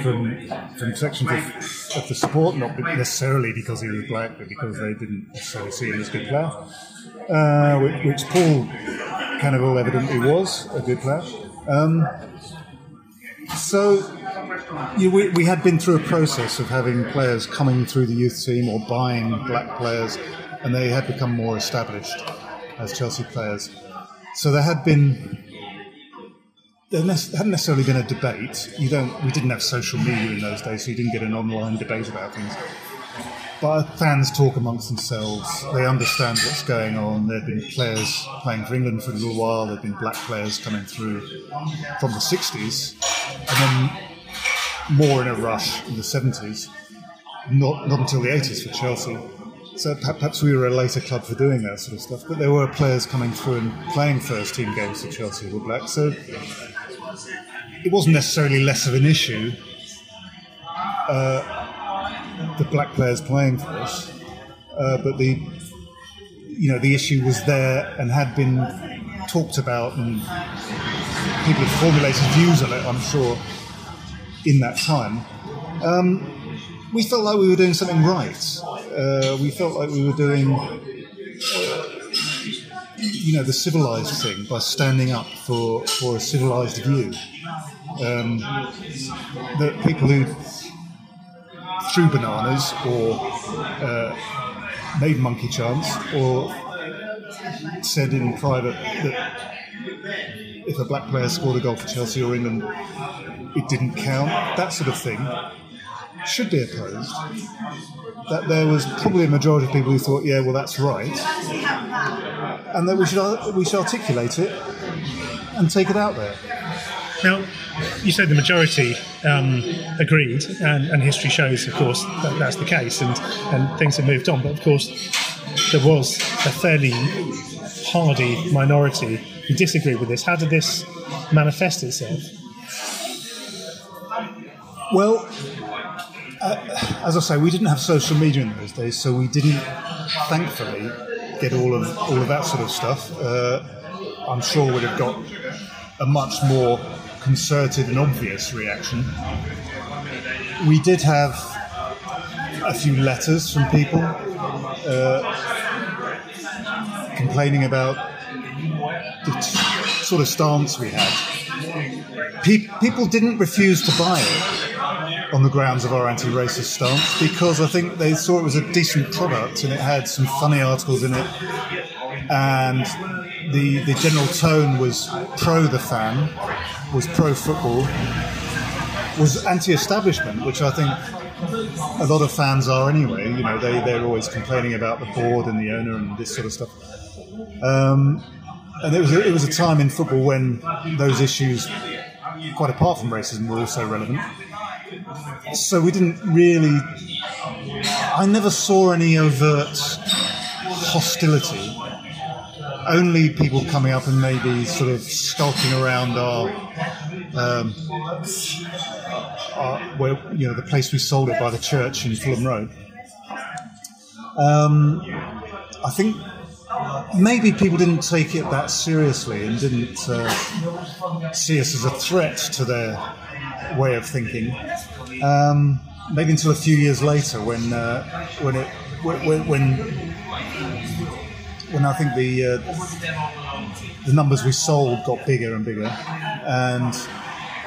from, from sections of, of, the support, not necessarily because he was black, but because they didn't necessarily see him as a good player. Uh, which, which, Paul Canoville evidently was a good player. Um, so you we, we had been through a process of having players coming through the youth team or buying black players, and they had become more established as Chelsea players. So there had been there hadn't necessarily been a debate. You don't. We didn't have social media in those days, so you didn't get an online debate about things. But fans talk amongst themselves. They understand what's going on. There have been players playing for England for a little while. There have been black players coming through from the 60s, and then more in a rush in the 70s. Not, not until the 80s for Chelsea. So perhaps we were a later club for doing that sort of stuff, but there were players coming through and playing first team games for Chelsea who were black, so it wasn't necessarily less of an issue. Uh, the black players playing for us, uh, but the you know the issue was there and had been talked about, and people had formulated views on it. I'm sure in that time. Um, we felt like we were doing something right. Uh, we felt like we were doing, you know, the civilized thing by standing up for, for a civilized view. Um, that people who threw bananas or uh, made monkey chants or said in private that if a black player scored a goal for Chelsea or England, it didn't count, that sort of thing should be opposed, that there was probably a majority of people who thought, yeah, well, that's right, and that we should, we should articulate it and take it out there.
Now, you said the majority um, agreed, and, and, history shows, of course, that that's the case, and, and things have moved on. But of course, there was a fairly hardy minority who disagreed with this. How did this manifest itself?
Well, uh, as I say, we didn't have social media in those days, so we didn't, thankfully, get all of all of that sort of stuff. Uh, I'm sure we'd have got a much more concerted and obvious reaction. We did have a few letters from people uh, complaining about the sort of stance we had. Pe- people didn't refuse to buy it on the grounds of our anti-racist stance because I think they saw it was a decent product and it had some funny articles in it, and the the general tone was pro the fan, was pro football, was anti-establishment, which I think a lot of fans are anyway. You know, they they're always complaining about the board and the owner and this sort of stuff. Um, and it was a, it was a time in football when those issues, quite apart from racism, were also relevant so we didn't really. I never saw any overt hostility. Only people coming up and maybe sort of skulking around our, um, our where you know the place we sold it by the church in Fulham Road. Um, I think maybe people didn't take it that seriously and didn't uh, see us as a threat to their way of thinking. Um, maybe until a few years later, when uh, when it when, when when I think the uh, the numbers we sold got bigger and bigger, and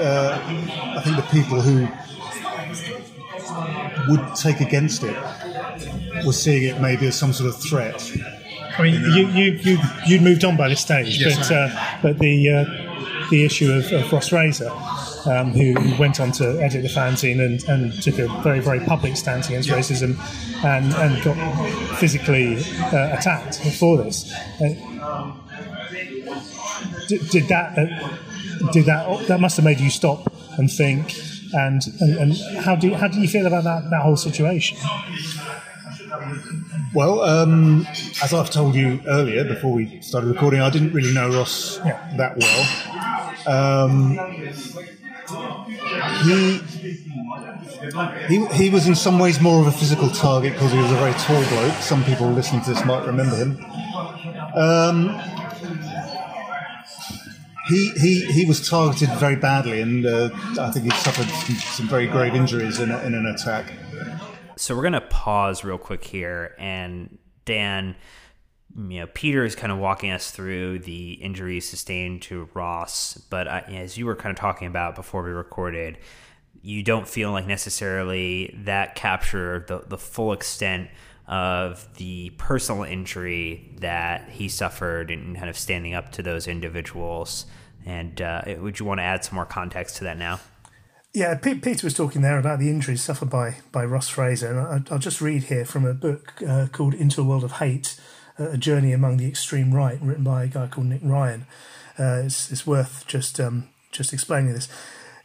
uh, I think the people who would take against it were seeing it maybe as some sort of threat.
I mean, you you you you'd moved on by this stage, yes, but uh, but the uh, the issue of, of Ross Fraser um, who, went on to edit the fanzine and, and took a very, very public stance against racism and, and got physically uh, attacked for this. Uh, did, did that uh, did that that must have made you stop and think and and, and how do you, how do you feel about that that whole situation?
Well, um, as I've told you earlier, before we started recording, I didn't really know Ross
Yeah.
that well. Um, he, he he was in some ways more of a physical target because he was a very tall bloke. Some people listening to this might remember him. Um, he, he, he was targeted very badly, and uh, I think he suffered some, some very grave injuries in, a, in an attack.
So we're gonna pause real quick here, and Dan, you know, Peter is kind of walking us through the injuries sustained to Ross, but I, as you were kind of talking about before we recorded, you don't feel like necessarily that captured the the full extent of the personal injury that he suffered and kind of standing up to those individuals. And uh, would you want to add some more context to that now?
Yeah, Peter was talking there about the injuries suffered by, by Ross Fraser, and I, I'll just read here from a book uh, called Into a World of Hate A Journey Among the Extreme Right, written by a guy called Nick Ryan. Uh, it's, it's worth just um, just explaining this.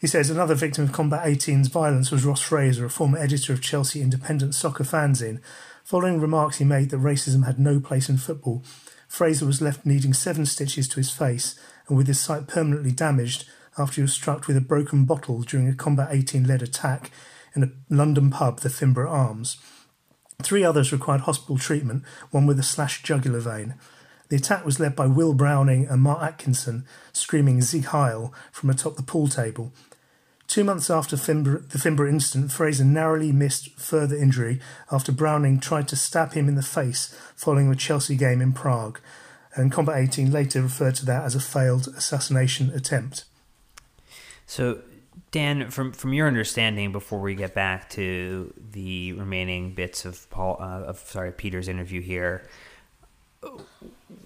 He says another victim of Combat 18's violence was Ross Fraser, a former editor of Chelsea Independent Soccer fanzine. Following remarks he made that racism had no place in football, Fraser was left needing seven stitches to his face and with his sight permanently damaged after he was struck with a broken bottle during a Combat 18 led attack in a London pub, the Finborough Arms. Three others required hospital treatment, one with a slashed jugular vein. The attack was led by Will Browning and Mark Atkinson, screaming Sieg Heil from atop the pool table. Two months after the Finborough incident, Fraser narrowly missed further injury after Browning tried to stab him in the face following a Chelsea game in Prague, and Combat 18 later referred to that as a failed assassination attempt.
So, Dan, from from your understanding, before we get back to the remaining bits of Paul, uh, of sorry, Peter's interview here,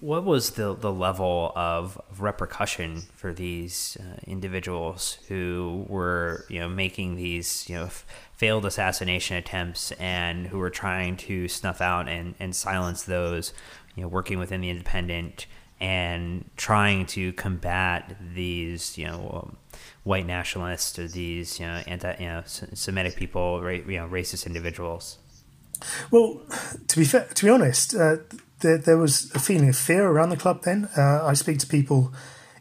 what was the the level of repercussion for these uh, individuals who were you know making these you know f- failed assassination attempts and who were trying to snuff out and and silence those you know working within the independent and trying to combat these you know white nationalists or these you know anti you know Semitic people ra- you know racist individuals.
Well, to be fair, to be honest, uh, there, there was a feeling of fear around the club then. Uh, I speak to people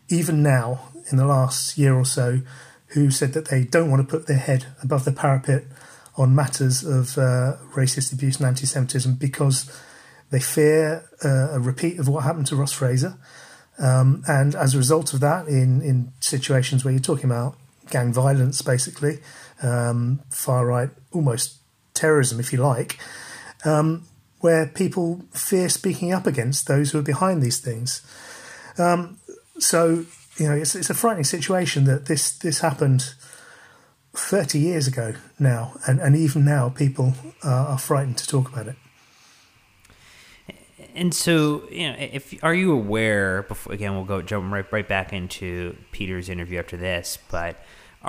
even now in the last year or so who said that they don't want to put their head above the parapet on matters of uh, racist abuse and anti-Semitism because they fear uh, a repeat of what happened to Ross Fraser. Um, and as a result of that, in, in situations where you're talking about gang violence, basically, um, far right, almost terrorism, if you like, um, where people fear speaking up against those who are behind these things. Um, so, you know, it's, it's a frightening situation that this, this happened 30 years ago now, and, and even now people are, are frightened to talk about it.
And so, you know, if are you aware? Before again, we'll go jump right right back into Peter's interview after this. But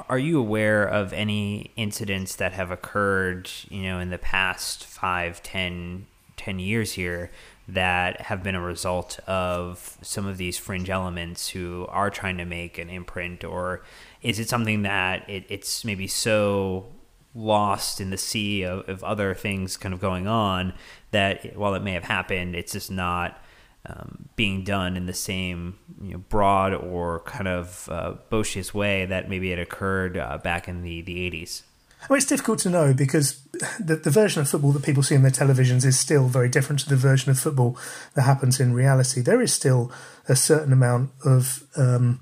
are you aware of any incidents that have occurred, you know, in the past five, ten, ten years here that have been a result of some of these fringe elements who are trying to make an imprint, or is it something that it, it's maybe so lost in the sea of, of other things kind of going on that while it may have happened, it's just not um, being done in the same you know, broad or kind of uh, boisterous way that maybe it occurred uh, back in the, the 80s.
Well, it's difficult to know because the, the version of football that people see on their televisions is still very different to the version of football that happens in reality. There is still a certain amount of um,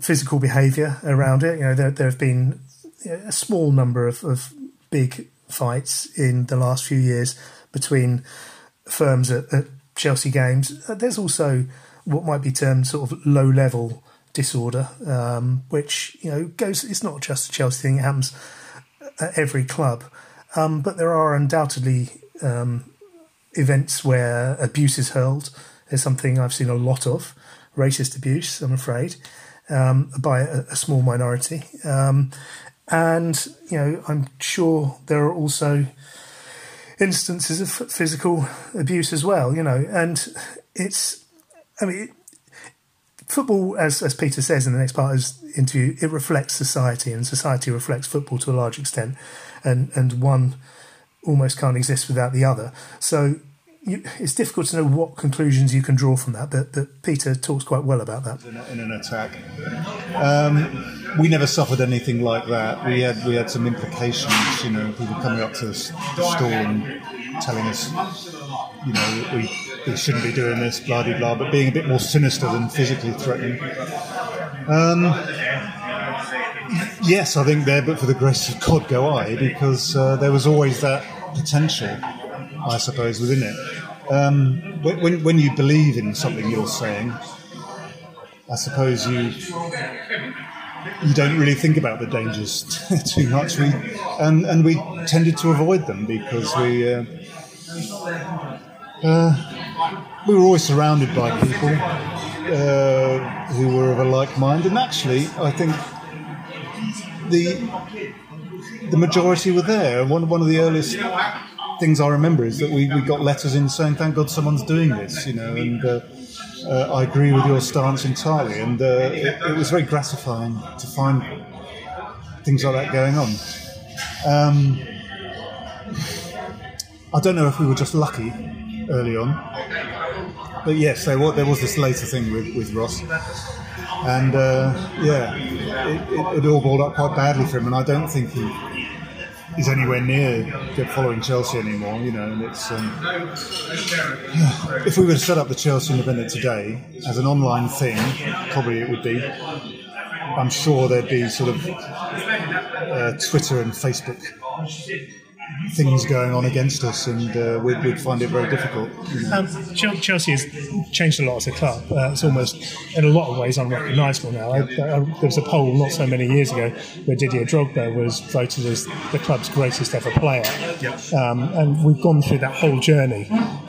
physical behaviour around it. You know, there, there have been a small number of, of big fights in the last few years between firms at, at Chelsea games. Uh, There's also what might be termed sort of low level disorder, um, which you know goes. It's not just a Chelsea thing; it happens at every club. Um, but there are undoubtedly um, events where abuse is hurled. There's something I've seen a lot of racist abuse. I'm afraid. um, by a, a, small minority. Um, and, you know, I'm sure there are also instances of physical abuse as well, you know, and it's, I mean, football, as, as Peter says in the next part of his interview, it reflects society, and society reflects football to a large extent, and, and one almost can't exist without the other. So you, it's difficult to know what conclusions you can draw from that, but, Peter talks quite well about that.
In, an attack, um, we never suffered anything like that. We had we had some implications, you know, people coming up to us, the stall and telling us, you know, we, we shouldn't be doing this, blah blah blah, but being a bit more sinister than physically threatening. Um, yes, I think there, but for the grace of God go I, because uh, there was always that potential, I suppose, within it. Um, when, when you believe in something you're saying, I suppose you you don't really think about the dangers too much. We and and we tended to avoid them because we uh, uh, we were always surrounded by people uh, who were of a like mind, and actually, I think the the majority were there. One one of the earliest things I remember is that we, we got letters in saying, "Thank God someone's doing this," you know, and uh, uh, I agree with your stance entirely. And uh, it, it, was very gratifying to find things like that going on. Um, I don't know if we were just lucky early on, but yes, there was, there was this later thing with, with Ross. And uh, yeah, it, it, it all balled up quite badly for him, and I don't think he is anywhere near following Chelsea anymore. You know, and it's um, if we were to set up the Chelsea Independent today as an online thing, probably it would be. I'm sure there'd be sort of uh, Twitter and Facebook things going on against us, and uh, we'd, we'd, find it very difficult.
Um, Chelsea has changed a lot as a club. Uh, it's almost, in a lot of ways, unrecognisable now. I, I, there was a poll not so many years ago where Didier Drogba was voted as the club's greatest ever player. Yep. Um, and we've gone through that whole journey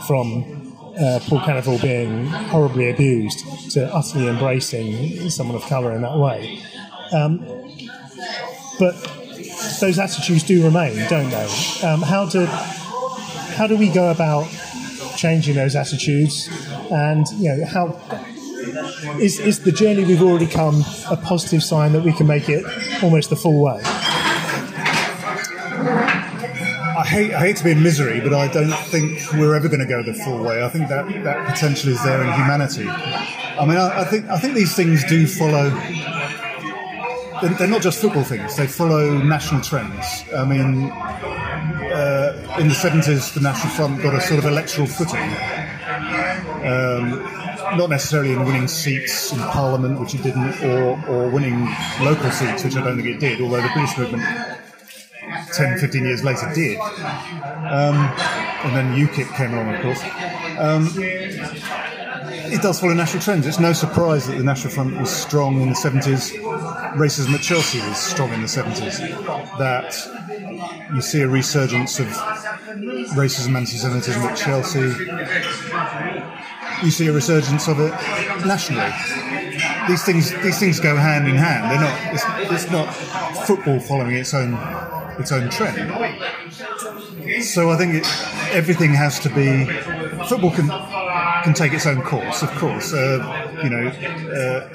from uh, Paul Canoville being horribly abused to utterly embracing someone of colour in that way. Um, but those attitudes do remain, don't they? Um, how do how do we go about changing those attitudes? And you know, how is is the journey we've already come a positive sign that we can make it almost the full way?
I hate, I hate to be in misery, but I don't think we're ever going to go the full way. I think that, that potential is there in humanity. I mean, I, I think I think these things do follow they're not just football things, they follow national trends. I mean, uh, in the 70s, the National Front got a sort of electoral footing. Um, not necessarily in winning seats in Parliament, which it didn't, or, or winning local seats, which I don't think it did, although the British movement 10, 15 years later did. Um, and then UKIP came along, of course. Um, it does follow national trends. It's no surprise that the National Front was strong in the 70s. Racism at Chelsea was strong in the 70s. That you see a resurgence of racism, and anti-Semitism at Chelsea. You see a resurgence of it nationally. These things, these things go hand in hand. They're not. It's, it's not football following its own its own trend. So I think it, everything has to be. Football can can take its own course, of course. Uh, you know, uh,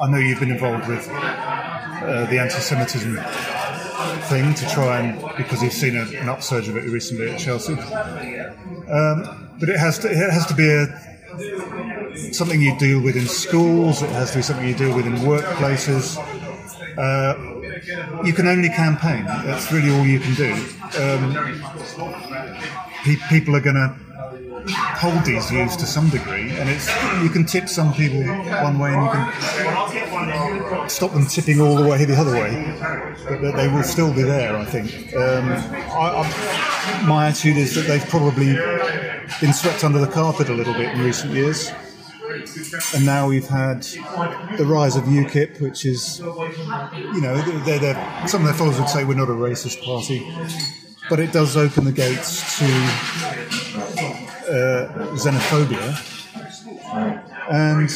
I know you've been involved with uh, the anti-Semitism thing to try and because you've seen a, an upsurge of it recently at Chelsea. Um, but it has to it has to be a something you deal with in schools. It has to be something you deal with in workplaces. Uh, you can only campaign. That's really all you can do. Um, pe- people are going to hold these views to some degree, and it's you can tip some people one way, and you can stop them tipping all the way the other way, but, they will still be there. I think. Um, I, I, my attitude is that they've probably been swept under the carpet a little bit in recent years. And now we've had the rise of UKIP, which is, you know, they're, they're, some of their followers would say we're not a racist party, but it does open the gates to uh, xenophobia. And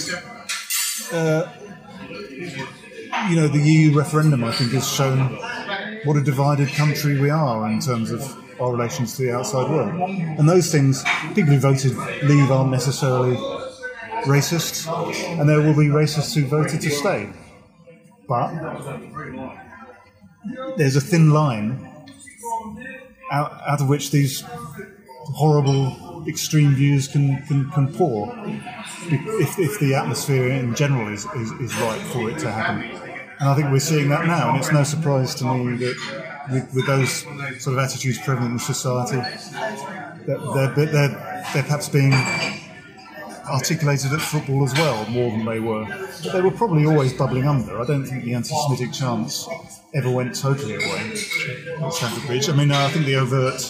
uh, you know, the EU referendum, I think, has shown what a divided country we are in terms of our relations to the outside world. And those things, people who voted leave aren't necessarily racist, and there will be racists who voted to stay. But there's a thin line out, out of which these horrible extreme views can, can, can pour if, if the atmosphere in general is, is, is right for it to happen. And I think we're seeing that now, and it's no surprise to me that with, with those sort of attitudes prevalent in society, that they're, they're, they're perhaps being articulated at football as well, more than they were. But they were probably always bubbling under. I don't think the anti Semitic chants ever went totally away at Stamford Bridge. I mean, I think the overt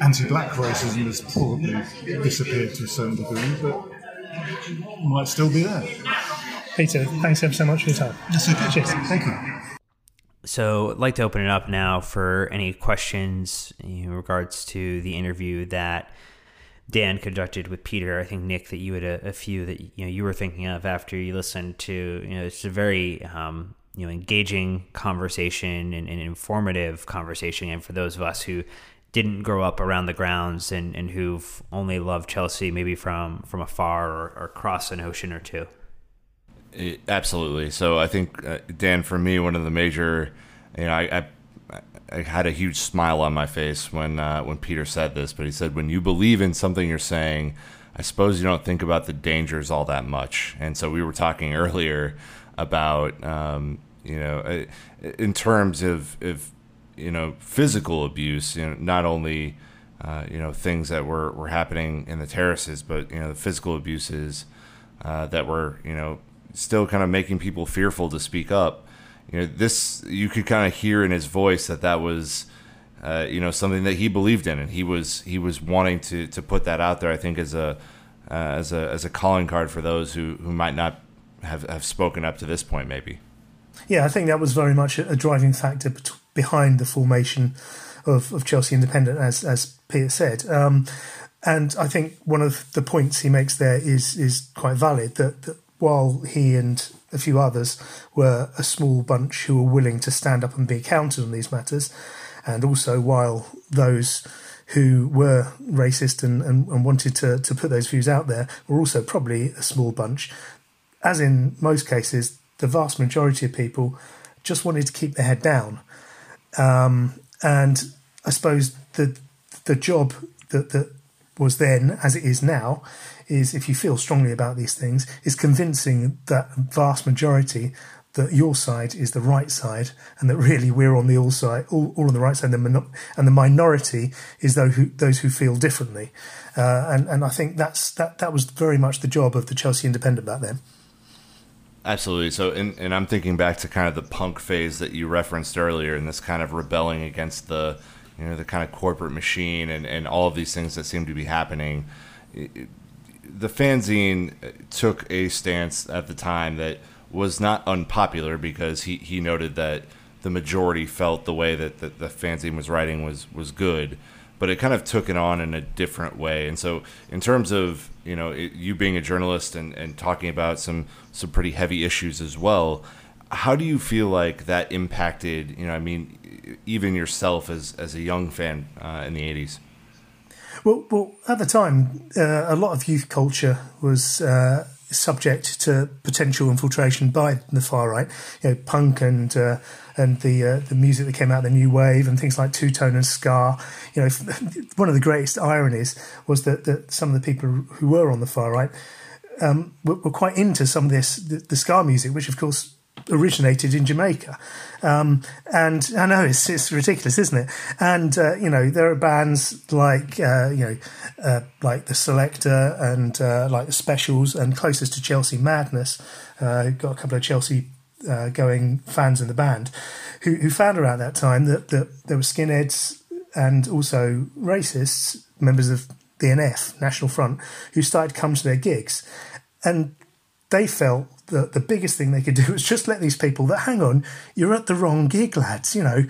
anti black racism has probably disappeared to a certain degree, but might still be there.
Peter, thanks ever so much for your time.
That's okay.
Cheers.
Thank you.
So, I'd like to open it up now for any questions in regards to the interview that Dan conducted with Peter. I think Nick that you had a, a, few that you know you were thinking of after you listened to. You know, it's a very um, you know engaging conversation and, and, informative conversation, and for those of us who didn't grow up around the grounds and, and who've only loved Chelsea maybe from from afar or, or across an ocean or two.
It, absolutely. So I think uh, Dan, for me, one of the major, you know, I, I I had a huge smile on my face when uh, when Peter said this, but he said, "When you believe in something you're saying, I suppose you don't think about the dangers all that much." And so we were talking earlier about, um, you know, uh, in terms of, of you know physical abuse, you know, not only uh, you know things that were, were happening in the terraces, but you know the physical abuses uh, that were you know still kind of making people fearful to speak up. You know this you could kind of hear in his voice that that was uh, you know something that he believed in and he was he was wanting to to put that out there I think as a uh, as a as a calling card for those who who might not have have spoken up to this point maybe.
Yeah I think that was very much a driving factor behind the formation of, of Chelsea Independent as as Peter said um, and I think one of the points he makes there is is quite valid that, that while he and a few others were a small bunch who were willing to stand up and be counted on these matters. And also, while those who were racist and, and, and, wanted to, to put those views out there were also probably a small bunch, as in most cases, the vast majority of people just wanted to keep their head down. Um, and I suppose the the job that, that was then, as it is now, is if you feel strongly about these things, is convincing that vast majority that your side is the right side and that really we're on the all side, all, all on the right side, and the, and the minority is those who, those who feel differently. Uh, and, and I think that's that, that was very much the job of the Chelsea Independent back then.
Absolutely. So, and, and I'm thinking back to kind of the punk phase that you referenced earlier, and this kind of rebelling against the, you know, the kind of corporate machine and, and all of these things that seem to be happening. The fanzine took a stance at the time that was not unpopular because he, he noted that the majority felt the way that the, the fanzine was writing was, was good, but it kind of took it on in a different way. And so, in terms of you know it, you being a journalist and, and talking about some some pretty heavy issues as well, how do you feel like that impacted you know I mean even yourself as as a young fan uh, in the eighties?
Well, well, at the time, uh, a lot of youth culture was uh, subject to potential infiltration by the far right. You know, punk and uh, and the uh, the music that came out, the new wave, and things like two tone and ska. You know, one of the greatest ironies was that, that some of the people who were on the far right um, were, were, quite into some of this the, the ska music, which of course originated in Jamaica. Um, and I know it's, it's ridiculous, isn't it? And uh, you know there are bands like uh, you know uh, like the Selecter and uh, like the Specials and closest to Chelsea Madness. Uh, got a couple of Chelsea uh, going fans in the band who, who found around that time that, that there were skinheads and also racists, members of the NF National Front, who started to come to their gigs, and they felt that the biggest thing they could do was just let these people that hang on, you're at the wrong gig, lads. You know,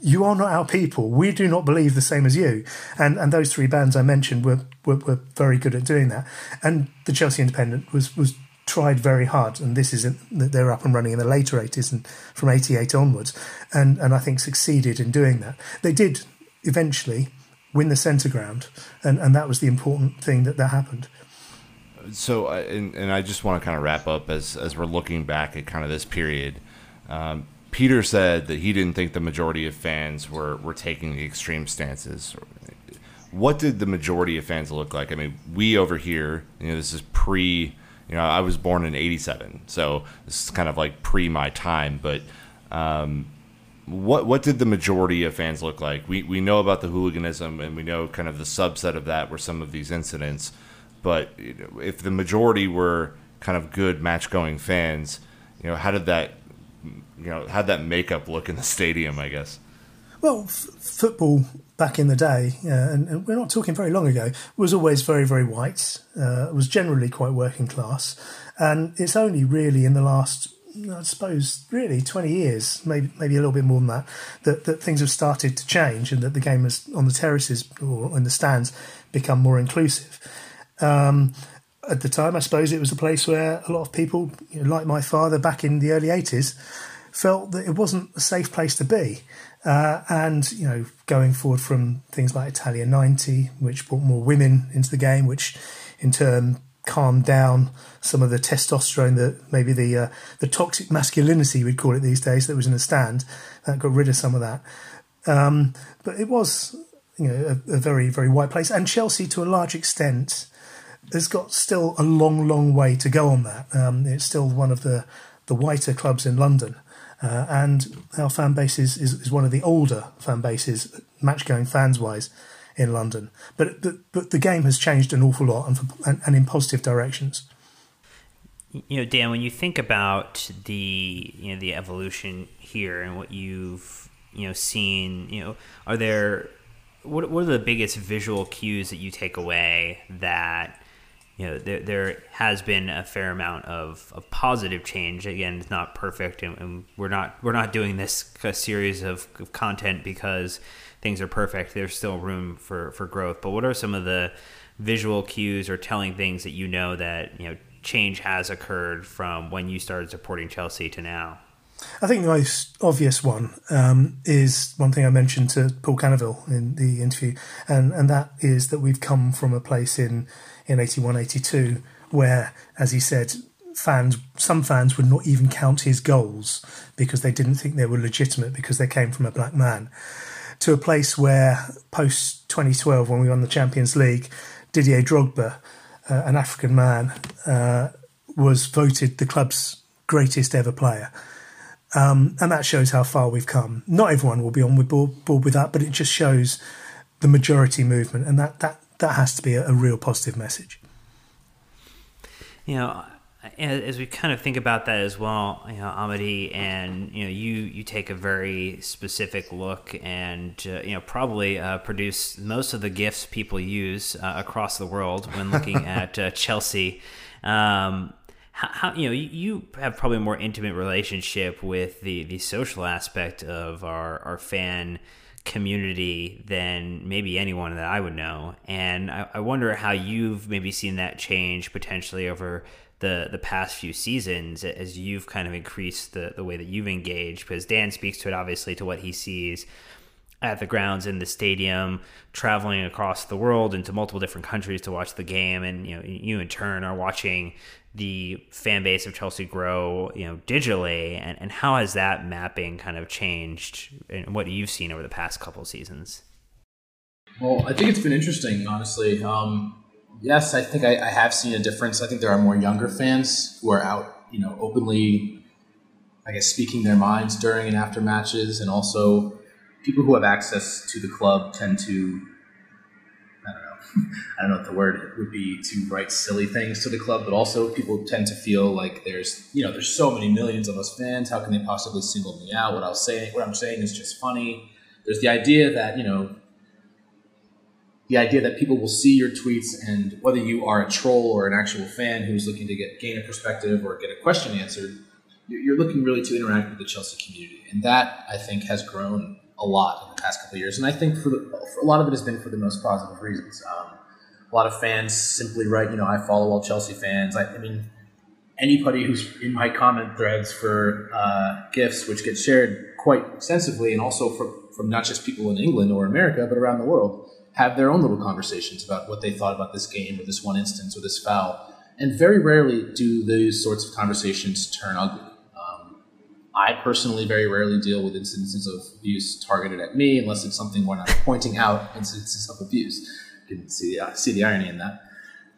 you are not our people. We do not believe the same as you. And and those three bands I mentioned were were, were very good at doing that. And the Chelsea Independent was was tried very hard, and this is that they're up and running in the later 80s and from 88 onwards, and and I think succeeded in doing that. They did eventually win the centre ground, and and that was the important thing that that happened.
So, and, and I just want to kind of wrap up as as we're looking back at kind of this period. Um, Peter said that he didn't think the majority of fans were were taking the extreme stances. What did the majority of fans look like? I mean, we over here, you know, this is pre. You know, I was born in '87, so this is kind of like pre my time. But um, what what did the majority of fans look like? We we know about the hooliganism, and we know kind of the subset of that were some of these incidents. But if the majority were kind of good match going fans, you know, how did that you know how that makeup look in the stadium? I guess.
Well, f- football back in the day, uh, and, and, we're not talking very long ago, was always very, very white. Uh, was generally quite working class, and it's only really in the last, I suppose, really twenty years, maybe maybe a little bit more than that, that that things have started to change, and that the game has on the terraces or in the stands become more inclusive. Um, at the time, I suppose it was a place where a lot of people, you know, like my father back in the early 80s, felt that it wasn't a safe place to be. Uh, and, you know, going forward from things like Italia 90, which brought more women into the game, which in turn calmed down some of the testosterone that maybe the uh, the toxic masculinity we'd call it these days that was in the stand that got rid of some of that um, but it was you know a, a, very very white place and Chelsea to a large extent has got still a long, long way to go on that. Um, it's still one of the, the whiter clubs in London. Uh, and our fan base is, is, is, one of the older fan bases, match going fans wise, in London. But, but, but the game has changed an awful lot and, for, and, and in positive directions.
You know, Dan, when you think about the you know the evolution here and what you've you know seen, you know, are there what what are the biggest visual cues that you take away that you know there there has been a fair amount of, of positive change. Again, it's not perfect, and, and we're not we're not doing this series of, of, content because things are perfect. There's still room for for growth. But what are some of the visual cues or telling things that you know that you know change has occurred from when you started supporting Chelsea to now?
I think the most obvious one um, is one thing I mentioned to Paul Canoville in the interview, and, and that is that we've come from a place in in 81 82, where, as he said, fans some fans would not even count his goals because they didn't think they were legitimate because they came from a black man to a place where post 2012 when we won the Champions League Didier Drogba uh, an African man uh, was voted the club's greatest ever player. Um, and that shows how far we've come. Not everyone will be on board, board with that but it just shows the majority movement. And that that that has to be a, a real positive message.
You know, as we kind of think about that as well, you know, Amity, and you know, you you take a very specific look, and uh, you know, probably uh, produce most of the GIFs people use uh, across the world when looking at uh, Chelsea. Um, how, how, you know you have probably a more intimate relationship with the the social aspect of our our fan community than maybe anyone that I would know. And I, I, wonder how you've maybe seen that change potentially over the the past few seasons as you've kind of increased the, the way that you've engaged. Because Dan speaks to it obviously to what he sees at the grounds in the stadium, traveling across the world into multiple different countries to watch the game, and you know you in turn are watching the fan base of Chelsea grow, you know, digitally, and, and how has that mapping kind of changed and what you've seen over the past couple seasons?
Well, I think it's been interesting, honestly. Um, yes, I think I, I, have seen a difference. I think there are more younger fans who are out, you know, openly, I guess, speaking their minds during and after matches, and also people who have access to the club tend to I don't know what the word would be to write silly things to the club, but also people tend to feel like there's you know there's so many millions of us fans. How can they possibly single me out? What I was saying, what I'm saying is just funny. There's the idea that you know the idea that people will see your tweets and whether you are a troll or an actual fan who's looking to get gain a perspective or get a question answered, you're looking really to interact with the Chelsea community, and that I think has grown a lot in the past couple years, and I think for, the, for, a lot of it has been for the most positive reasons. Um, a lot of fans simply write, you know, I follow all Chelsea fans. I, I, mean, anybody who's in my comment threads for uh, GIFs, which get shared quite extensively, and also from, from not just people in England or America, but around the world, have their own little conversations about what they thought about this game or this one instance or this foul. And very rarely do those sorts of conversations turn ugly. I personally very rarely deal with instances of abuse targeted at me unless it's something when I'm pointing out instances of abuse. You can see the, see the irony in that.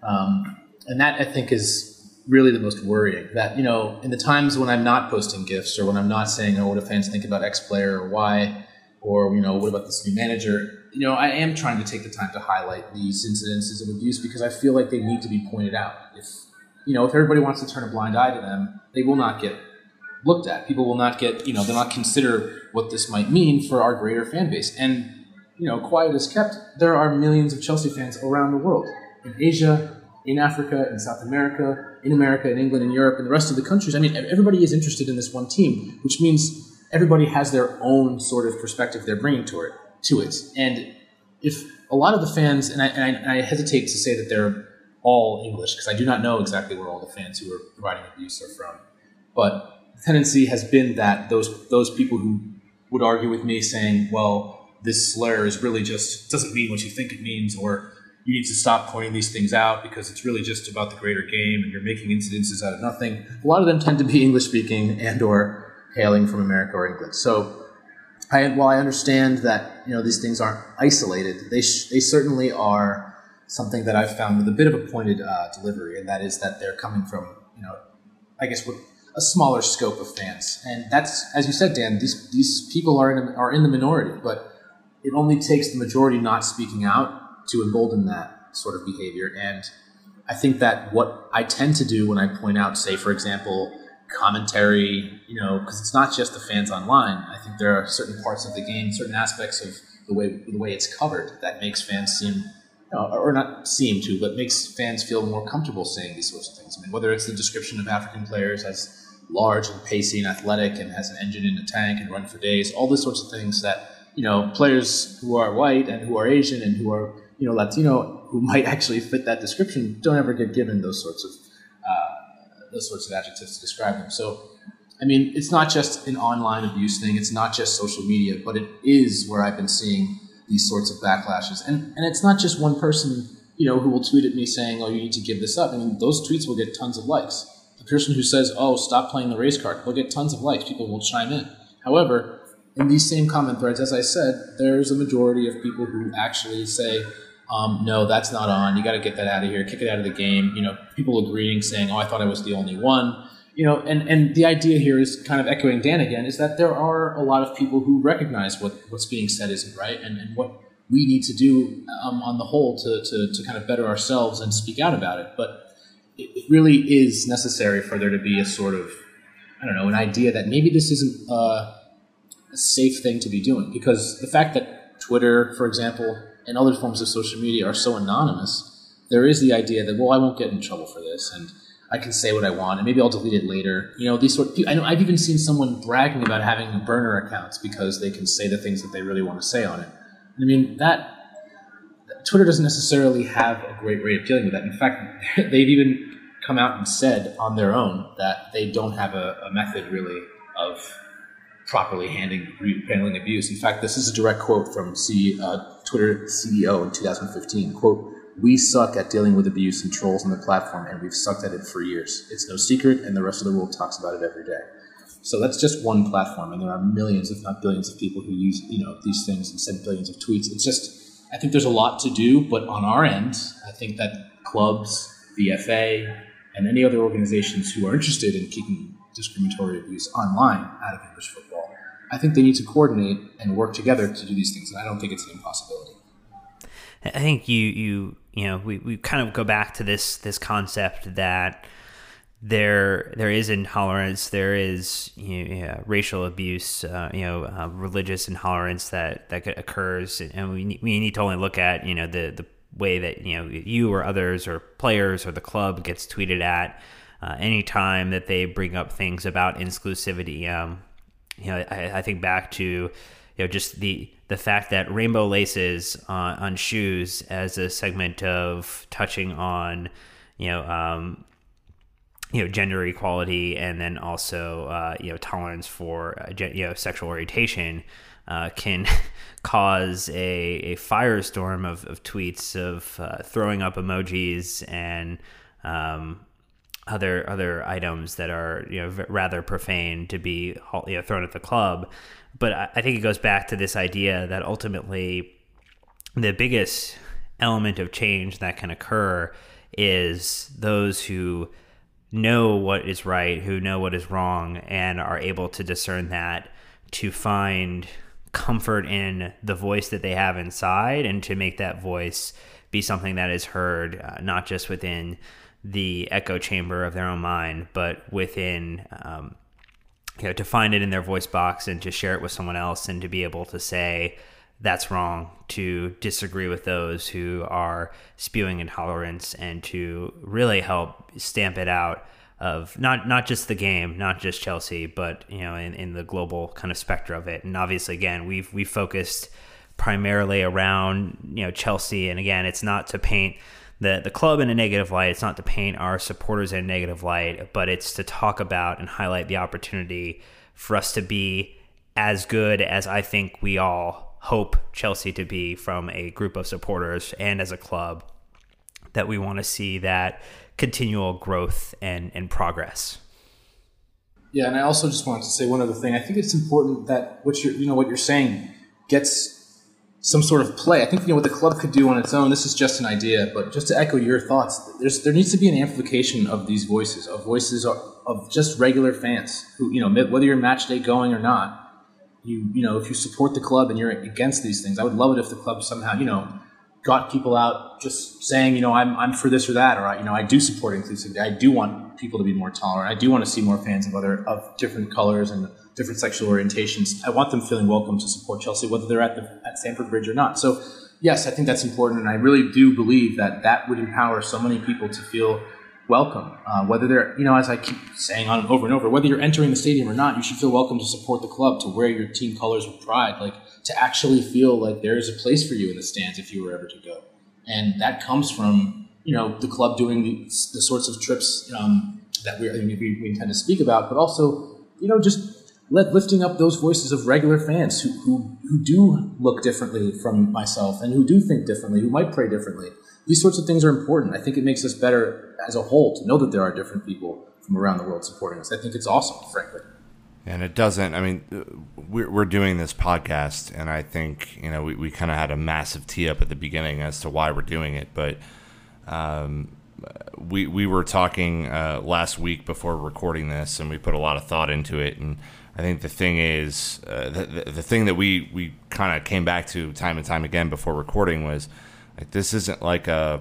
Um, and that I think is really the most worrying. That you know, in the times when I'm not posting GIFs or when I'm not saying, "Oh, what do fans think about X player or Y," or you know, what about this new manager? You know, I am trying to take the time to highlight these incidences of abuse because I feel like they need to be pointed out. If you know, if everybody wants to turn a blind eye to them, they will not get looked at. People will not get, you know, they'll not consider what this might mean for our greater fan base. And you know, quiet is kept, there are millions of Chelsea fans around the world in Asia, in Africa, in South America, in America, in England, in Europe, and the rest of the countries. I mean, everybody is interested in this one team, which means everybody has their own sort of perspective they're bringing to it. To it, and if a lot of the fans, and I, and I, hesitate to say that they're all English because I do not know exactly where all the fans who are providing abuse are from, but tendency has been that those those people who would argue with me saying, well, this slur is really just doesn't mean what you think it means, or you need to stop pointing these things out because it's really just about the greater game and you're making incidences out of nothing. A lot of them tend to be English speaking and or hailing from America or England. So I, while I understand that you know these things aren't isolated, they sh- they certainly are something that I've found with a bit of a pointed uh, delivery, and that is that they're coming from you know I guess what a smaller scope of fans, and that's as you said, Dan. These these people are in are in the minority, but it only takes the majority not speaking out to embolden that sort of behavior. And I think that what I tend to do when I point out, say, for example, commentary, you know, because it's not just the fans online. I think there are certain parts of the game, certain aspects of the way the way it's covered that makes fans seem, or not seem to, but makes fans feel more comfortable saying these sorts of things. I mean, whether it's the description of African players as large and pacey and athletic and has an engine in a tank and run for days, all those sorts of things that you know players who are white and who are Asian and who are you know Latino who might actually fit that description don't ever get given those sorts of uh, those sorts of adjectives to describe them. So, I mean, it's not just an online abuse thing. It's not just social media, but it is where I've been seeing these sorts of backlashes. And and it's not just one person, you know, who will tweet at me saying, "Oh, you need to give this up." I mean, those tweets will get tons of likes. The person who says, "Oh, stop playing the race card," will get tons of likes. People will chime in. However, in these same comment threads, as I said, there's a majority of people who actually say, um, no, that's not on. You got to get that out of here. Kick it out of the game. You know, people agreeing, saying, "Oh, I thought I was the only one." You know, and and the idea here is kind of echoing Dan again, is that there are a lot of people who recognize what what's being said isn't right, and, and what we need to do um, on the whole to, to to kind of better ourselves and speak out about it. But it, really is necessary for there to be a sort of I don't know, an idea that maybe this isn't uh, a safe thing to be doing because the fact that Twitter, for example, and other forms of social media are so anonymous, there is the idea that well, I won't get in trouble for this, and I can say what I want, and maybe I'll delete it later. You know, these sort. Of, I know I've even seen someone bragging about having burner accounts because they can say the things that they really want to say on it. I mean that Twitter doesn't necessarily have a great way of dealing with that. In fact, they've even come out and said on their own that they don't have a, a method really of properly handling, handling abuse. In fact, this is a direct quote from C, uh, Twitter CEO in 2015. Quote, we suck at dealing with abuse and trolls on the platform, and we've sucked at it for years. It's no secret, and the rest of the world talks about it every day. So that's just one platform, and there are millions, if not billions, of people who use you know these things and send billions of tweets. It's just, I think there's a lot to do, but on our end, I think that clubs, the FA, and any other organizations who are interested in keeping discriminatory abuse online out of English football. I think they need to coordinate and work together to do these things, and I don't think it's an impossibility.
I think you you you know we, we kind of go back to this this concept that there there is intolerance, there is you know, yeah, racial abuse, uh, you know, uh, religious intolerance that that occurs, and we we need to only look at you know the the way that you know you or others or players or the club gets tweeted at uh, anytime that they bring up things about inclusivity. Um, you know, I, I, think back to you know just the the fact that rainbow laces on, on shoes as a segment of touching on you know um, you know gender equality and then also uh, you know tolerance for uh, you know sexual orientation uh, can cause a, a firestorm of, of tweets of uh, throwing up emojis and um, other other items that are you know rather profane to be you know thrown at the club. But I, I think it goes back to this idea that ultimately the biggest element of change that can occur is those who know what is right, who know what is wrong, and are able to discern that to find comfort in the voice that they have inside and to make that voice be something that is heard uh, not just within the echo chamber of their own mind, but within, um, you know, to find it in their voice box and to share it with someone else and to be able to say, that's wrong, to disagree with those who are spewing intolerance and to really help stamp it out of not not just the game, not just Chelsea, but you know, in, in the global kind of specter of it. And obviously, again, we've we focused primarily around you know Chelsea, and again, it's not to paint the the club in a negative light. It's not to paint our supporters in a negative light, but it's to talk about and highlight the opportunity for us to be as good as I think we all hope Chelsea to be from a group of supporters and as a club that we want to see that continual growth and, and progress.
Yeah, and I also just wanted to say one other thing. I think it's important that what you're you know what you're saying gets some sort of play. I think you know what the club could do on its own. This is just an idea, but just to echo your thoughts, there's there needs to be an amplification of these voices, of voices of, of just regular fans who you know whether you're match day going or not. You you know if you support the club and you're against these things, I would love it if the club somehow you know got people out just saying, you know, I'm, I'm for this or that, or I, you know, I do support inclusivity. I do want people to be more tolerant. I do want to see more fans of other of different colors and different sexual orientations. I want them feeling welcome to support Chelsea, whether they're at the at Stamford Bridge or not. So, yes, I think that's important, and I really do believe that that would empower so many people to feel welcome. Uh, whether they're, you know, as I keep saying on over and over, whether you're entering the stadium or not, you should feel welcome to support the club, to wear your team colors with pride, like to actually feel like there is a place for you in the stands if you were ever to go. And that comes from, you know, the club doing the, the sorts of trips um, that we, we, we intend to speak about, but also, you know, just let, lifting up those voices of regular fans who, who, who do look differently from myself and who do think differently, who might pray differently. These sorts of things are important. I think it makes us better as a whole to know that there are different people from around the world supporting us. I think it's awesome, frankly.
And it doesn't, I mean, we're, we're doing this podcast, and I think, you know, we, we kind of had a massive tee up at the beginning as to why we're doing it. But um, we, we were talking uh, last week before recording this, and we put a lot of thought into it. And I think the thing is, uh, the, the, the thing that we, we kind of came back to time and time again before recording was like, this isn't like a,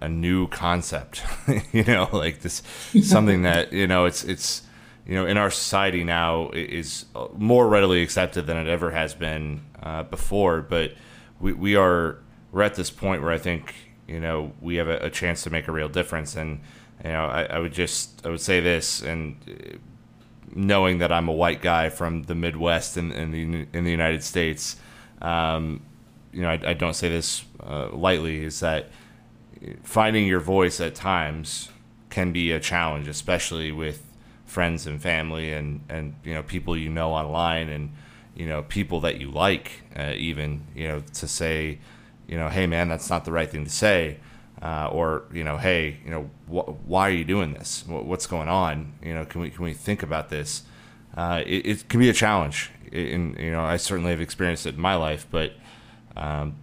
a, new concept, you know, like this something that you know it's it's you know in our society now is more readily accepted than it ever has been uh, before. But we we are we're at this point where I think you know we have a, a chance to make a real difference, and you know I, I would just I would say this and. Uh, knowing that I'm a white guy from the Midwest in, in the in the United States, um, you know, I, I, don't say this uh, lightly. Is that finding your voice at times can be a challenge, especially with friends and family and, and you know people you know online and you know people that you like uh, even you know to say you know hey man that's not the right thing to say uh, or you know hey you know wh- why are you doing this? What's going on? You know can we can we think about this? Uh, it, it, can be a challenge. And you know I certainly have experienced it in my life but um,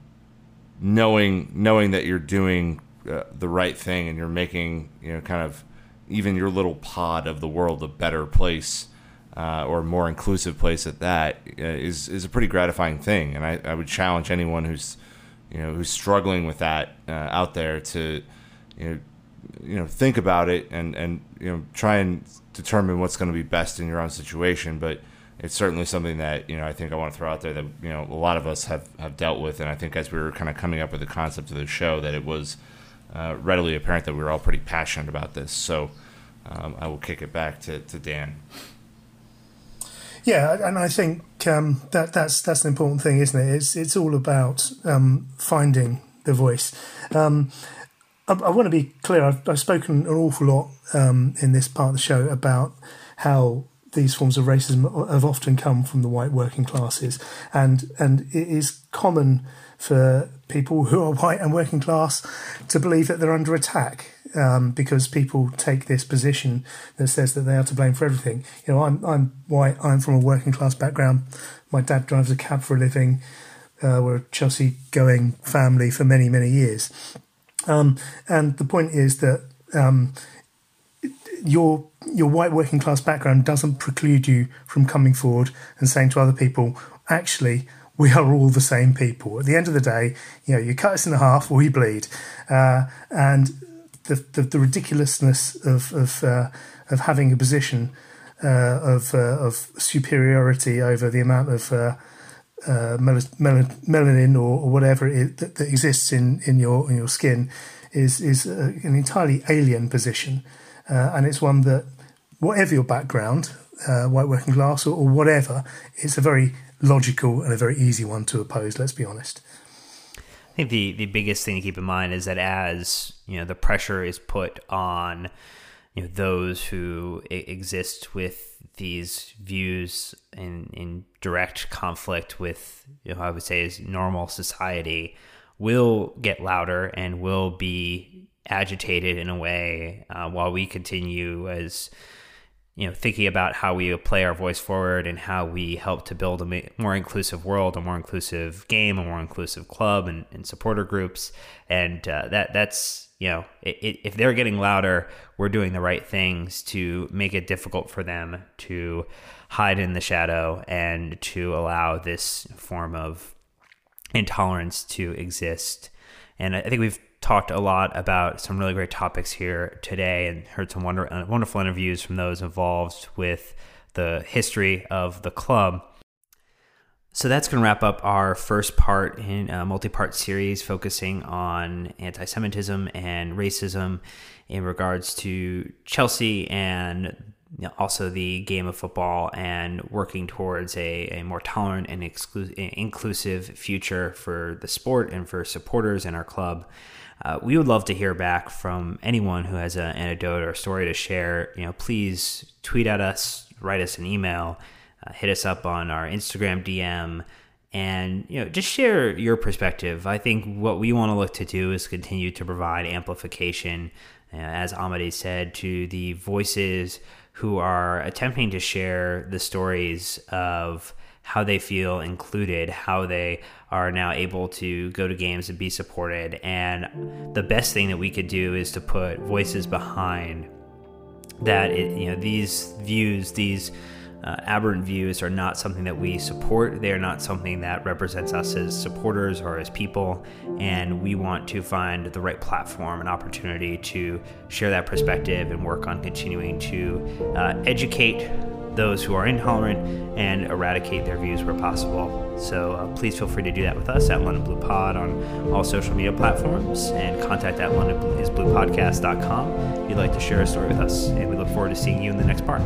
knowing knowing that you're doing uh, the right thing and you're making you know kind of even your little pod of the world a better place uh, or more inclusive place at that uh, is is a pretty gratifying thing. And I, I would challenge anyone who's you know who's struggling with that uh, out there to you know you know think about it and and you know try and determine what's going to be best in your own situation. But it's certainly something that you know I think I want to throw out there that you know a lot of us have, have dealt with, and I think as we were kind of coming up with the concept of the show, that it was uh, readily apparent that we were all pretty passionate about this. So um, I will kick it back to, to Dan.
Yeah, and I think um, that that's that's an important thing, isn't it? It's it's all about um, finding the voice. Um, I, I want to be clear. I've, I've spoken an awful lot um, in this part of the show about how these forms of racism have often come from the white working classes, and and it is common for people who are white and working class to believe that they're under attack um, because people take this position that says that they are to blame for everything. You know, I'm I'm white. I'm from a working class background. My dad drives a cab for a living. Uh, we're a Chelsea going family for many many years, um, and the point is that um, your your white working class background doesn't preclude you from coming forward and saying to other people, actually, we are all the same people. At the end of the day, you know, you cut us in half or we bleed, uh, and the, the, the ridiculousness of of uh, of having a position uh, of uh, of superiority over the amount of uh, uh, mel- mel- melanin or, or whatever that, that, exists in, in your in your skin is is an entirely alien position, Uh, and it's one that whatever your background, uh, white working class or, or whatever, it's a very logical and a very easy one to oppose. Let's be honest.
I think the the biggest thing to keep in mind is that as you know the pressure is put on you know those who exist with these views in in direct conflict with you know I would say is normal society will get louder and will be agitated in a way uh, while we continue as you know, thinking about how we play our voice forward and how we help to build a more inclusive world, a more inclusive game, a more inclusive club and, and supporter groups. And uh, that that's you know, it, it, if they're getting louder, we're doing the right things to make it difficult for them to hide in the shadow and to allow this form of intolerance to exist. And I think we've talked a lot about some really great topics here today and heard some wonder, uh, wonderful interviews from those involved with the history of the club. So that's going to wrap up our first part in a multi part series focusing on anti Semitism and racism in regards to Chelsea and also the game of football and working towards a, a more tolerant and exclu- inclusive future for the sport and for supporters in our club. Uh, we would love to hear back from anyone who has an anecdote or story to share. You know, please tweet at us, write us an email, uh, hit us up on our Instagram DM, and you know, just share your perspective. I think what we want to look to do is continue to provide amplification, uh, as Amade said, to the voices who are attempting to share the stories of how they feel included, how they are now able to go to games and be supported. And the best thing that we could do is to put voices behind that. It, you know, these views, these uh, aberrant views are not something that we support. They are not something that represents us as supporters or as people. And we want to find the right platform and opportunity to share that perspective and work on continuing to uh, educate those who are intolerant and eradicate their views where possible. So uh, please feel free to do that with us at London Blue Pod on all social media platforms and contact at londonbluepodcast.com if you'd like to share a story with us. And we look forward to seeing you in the next part.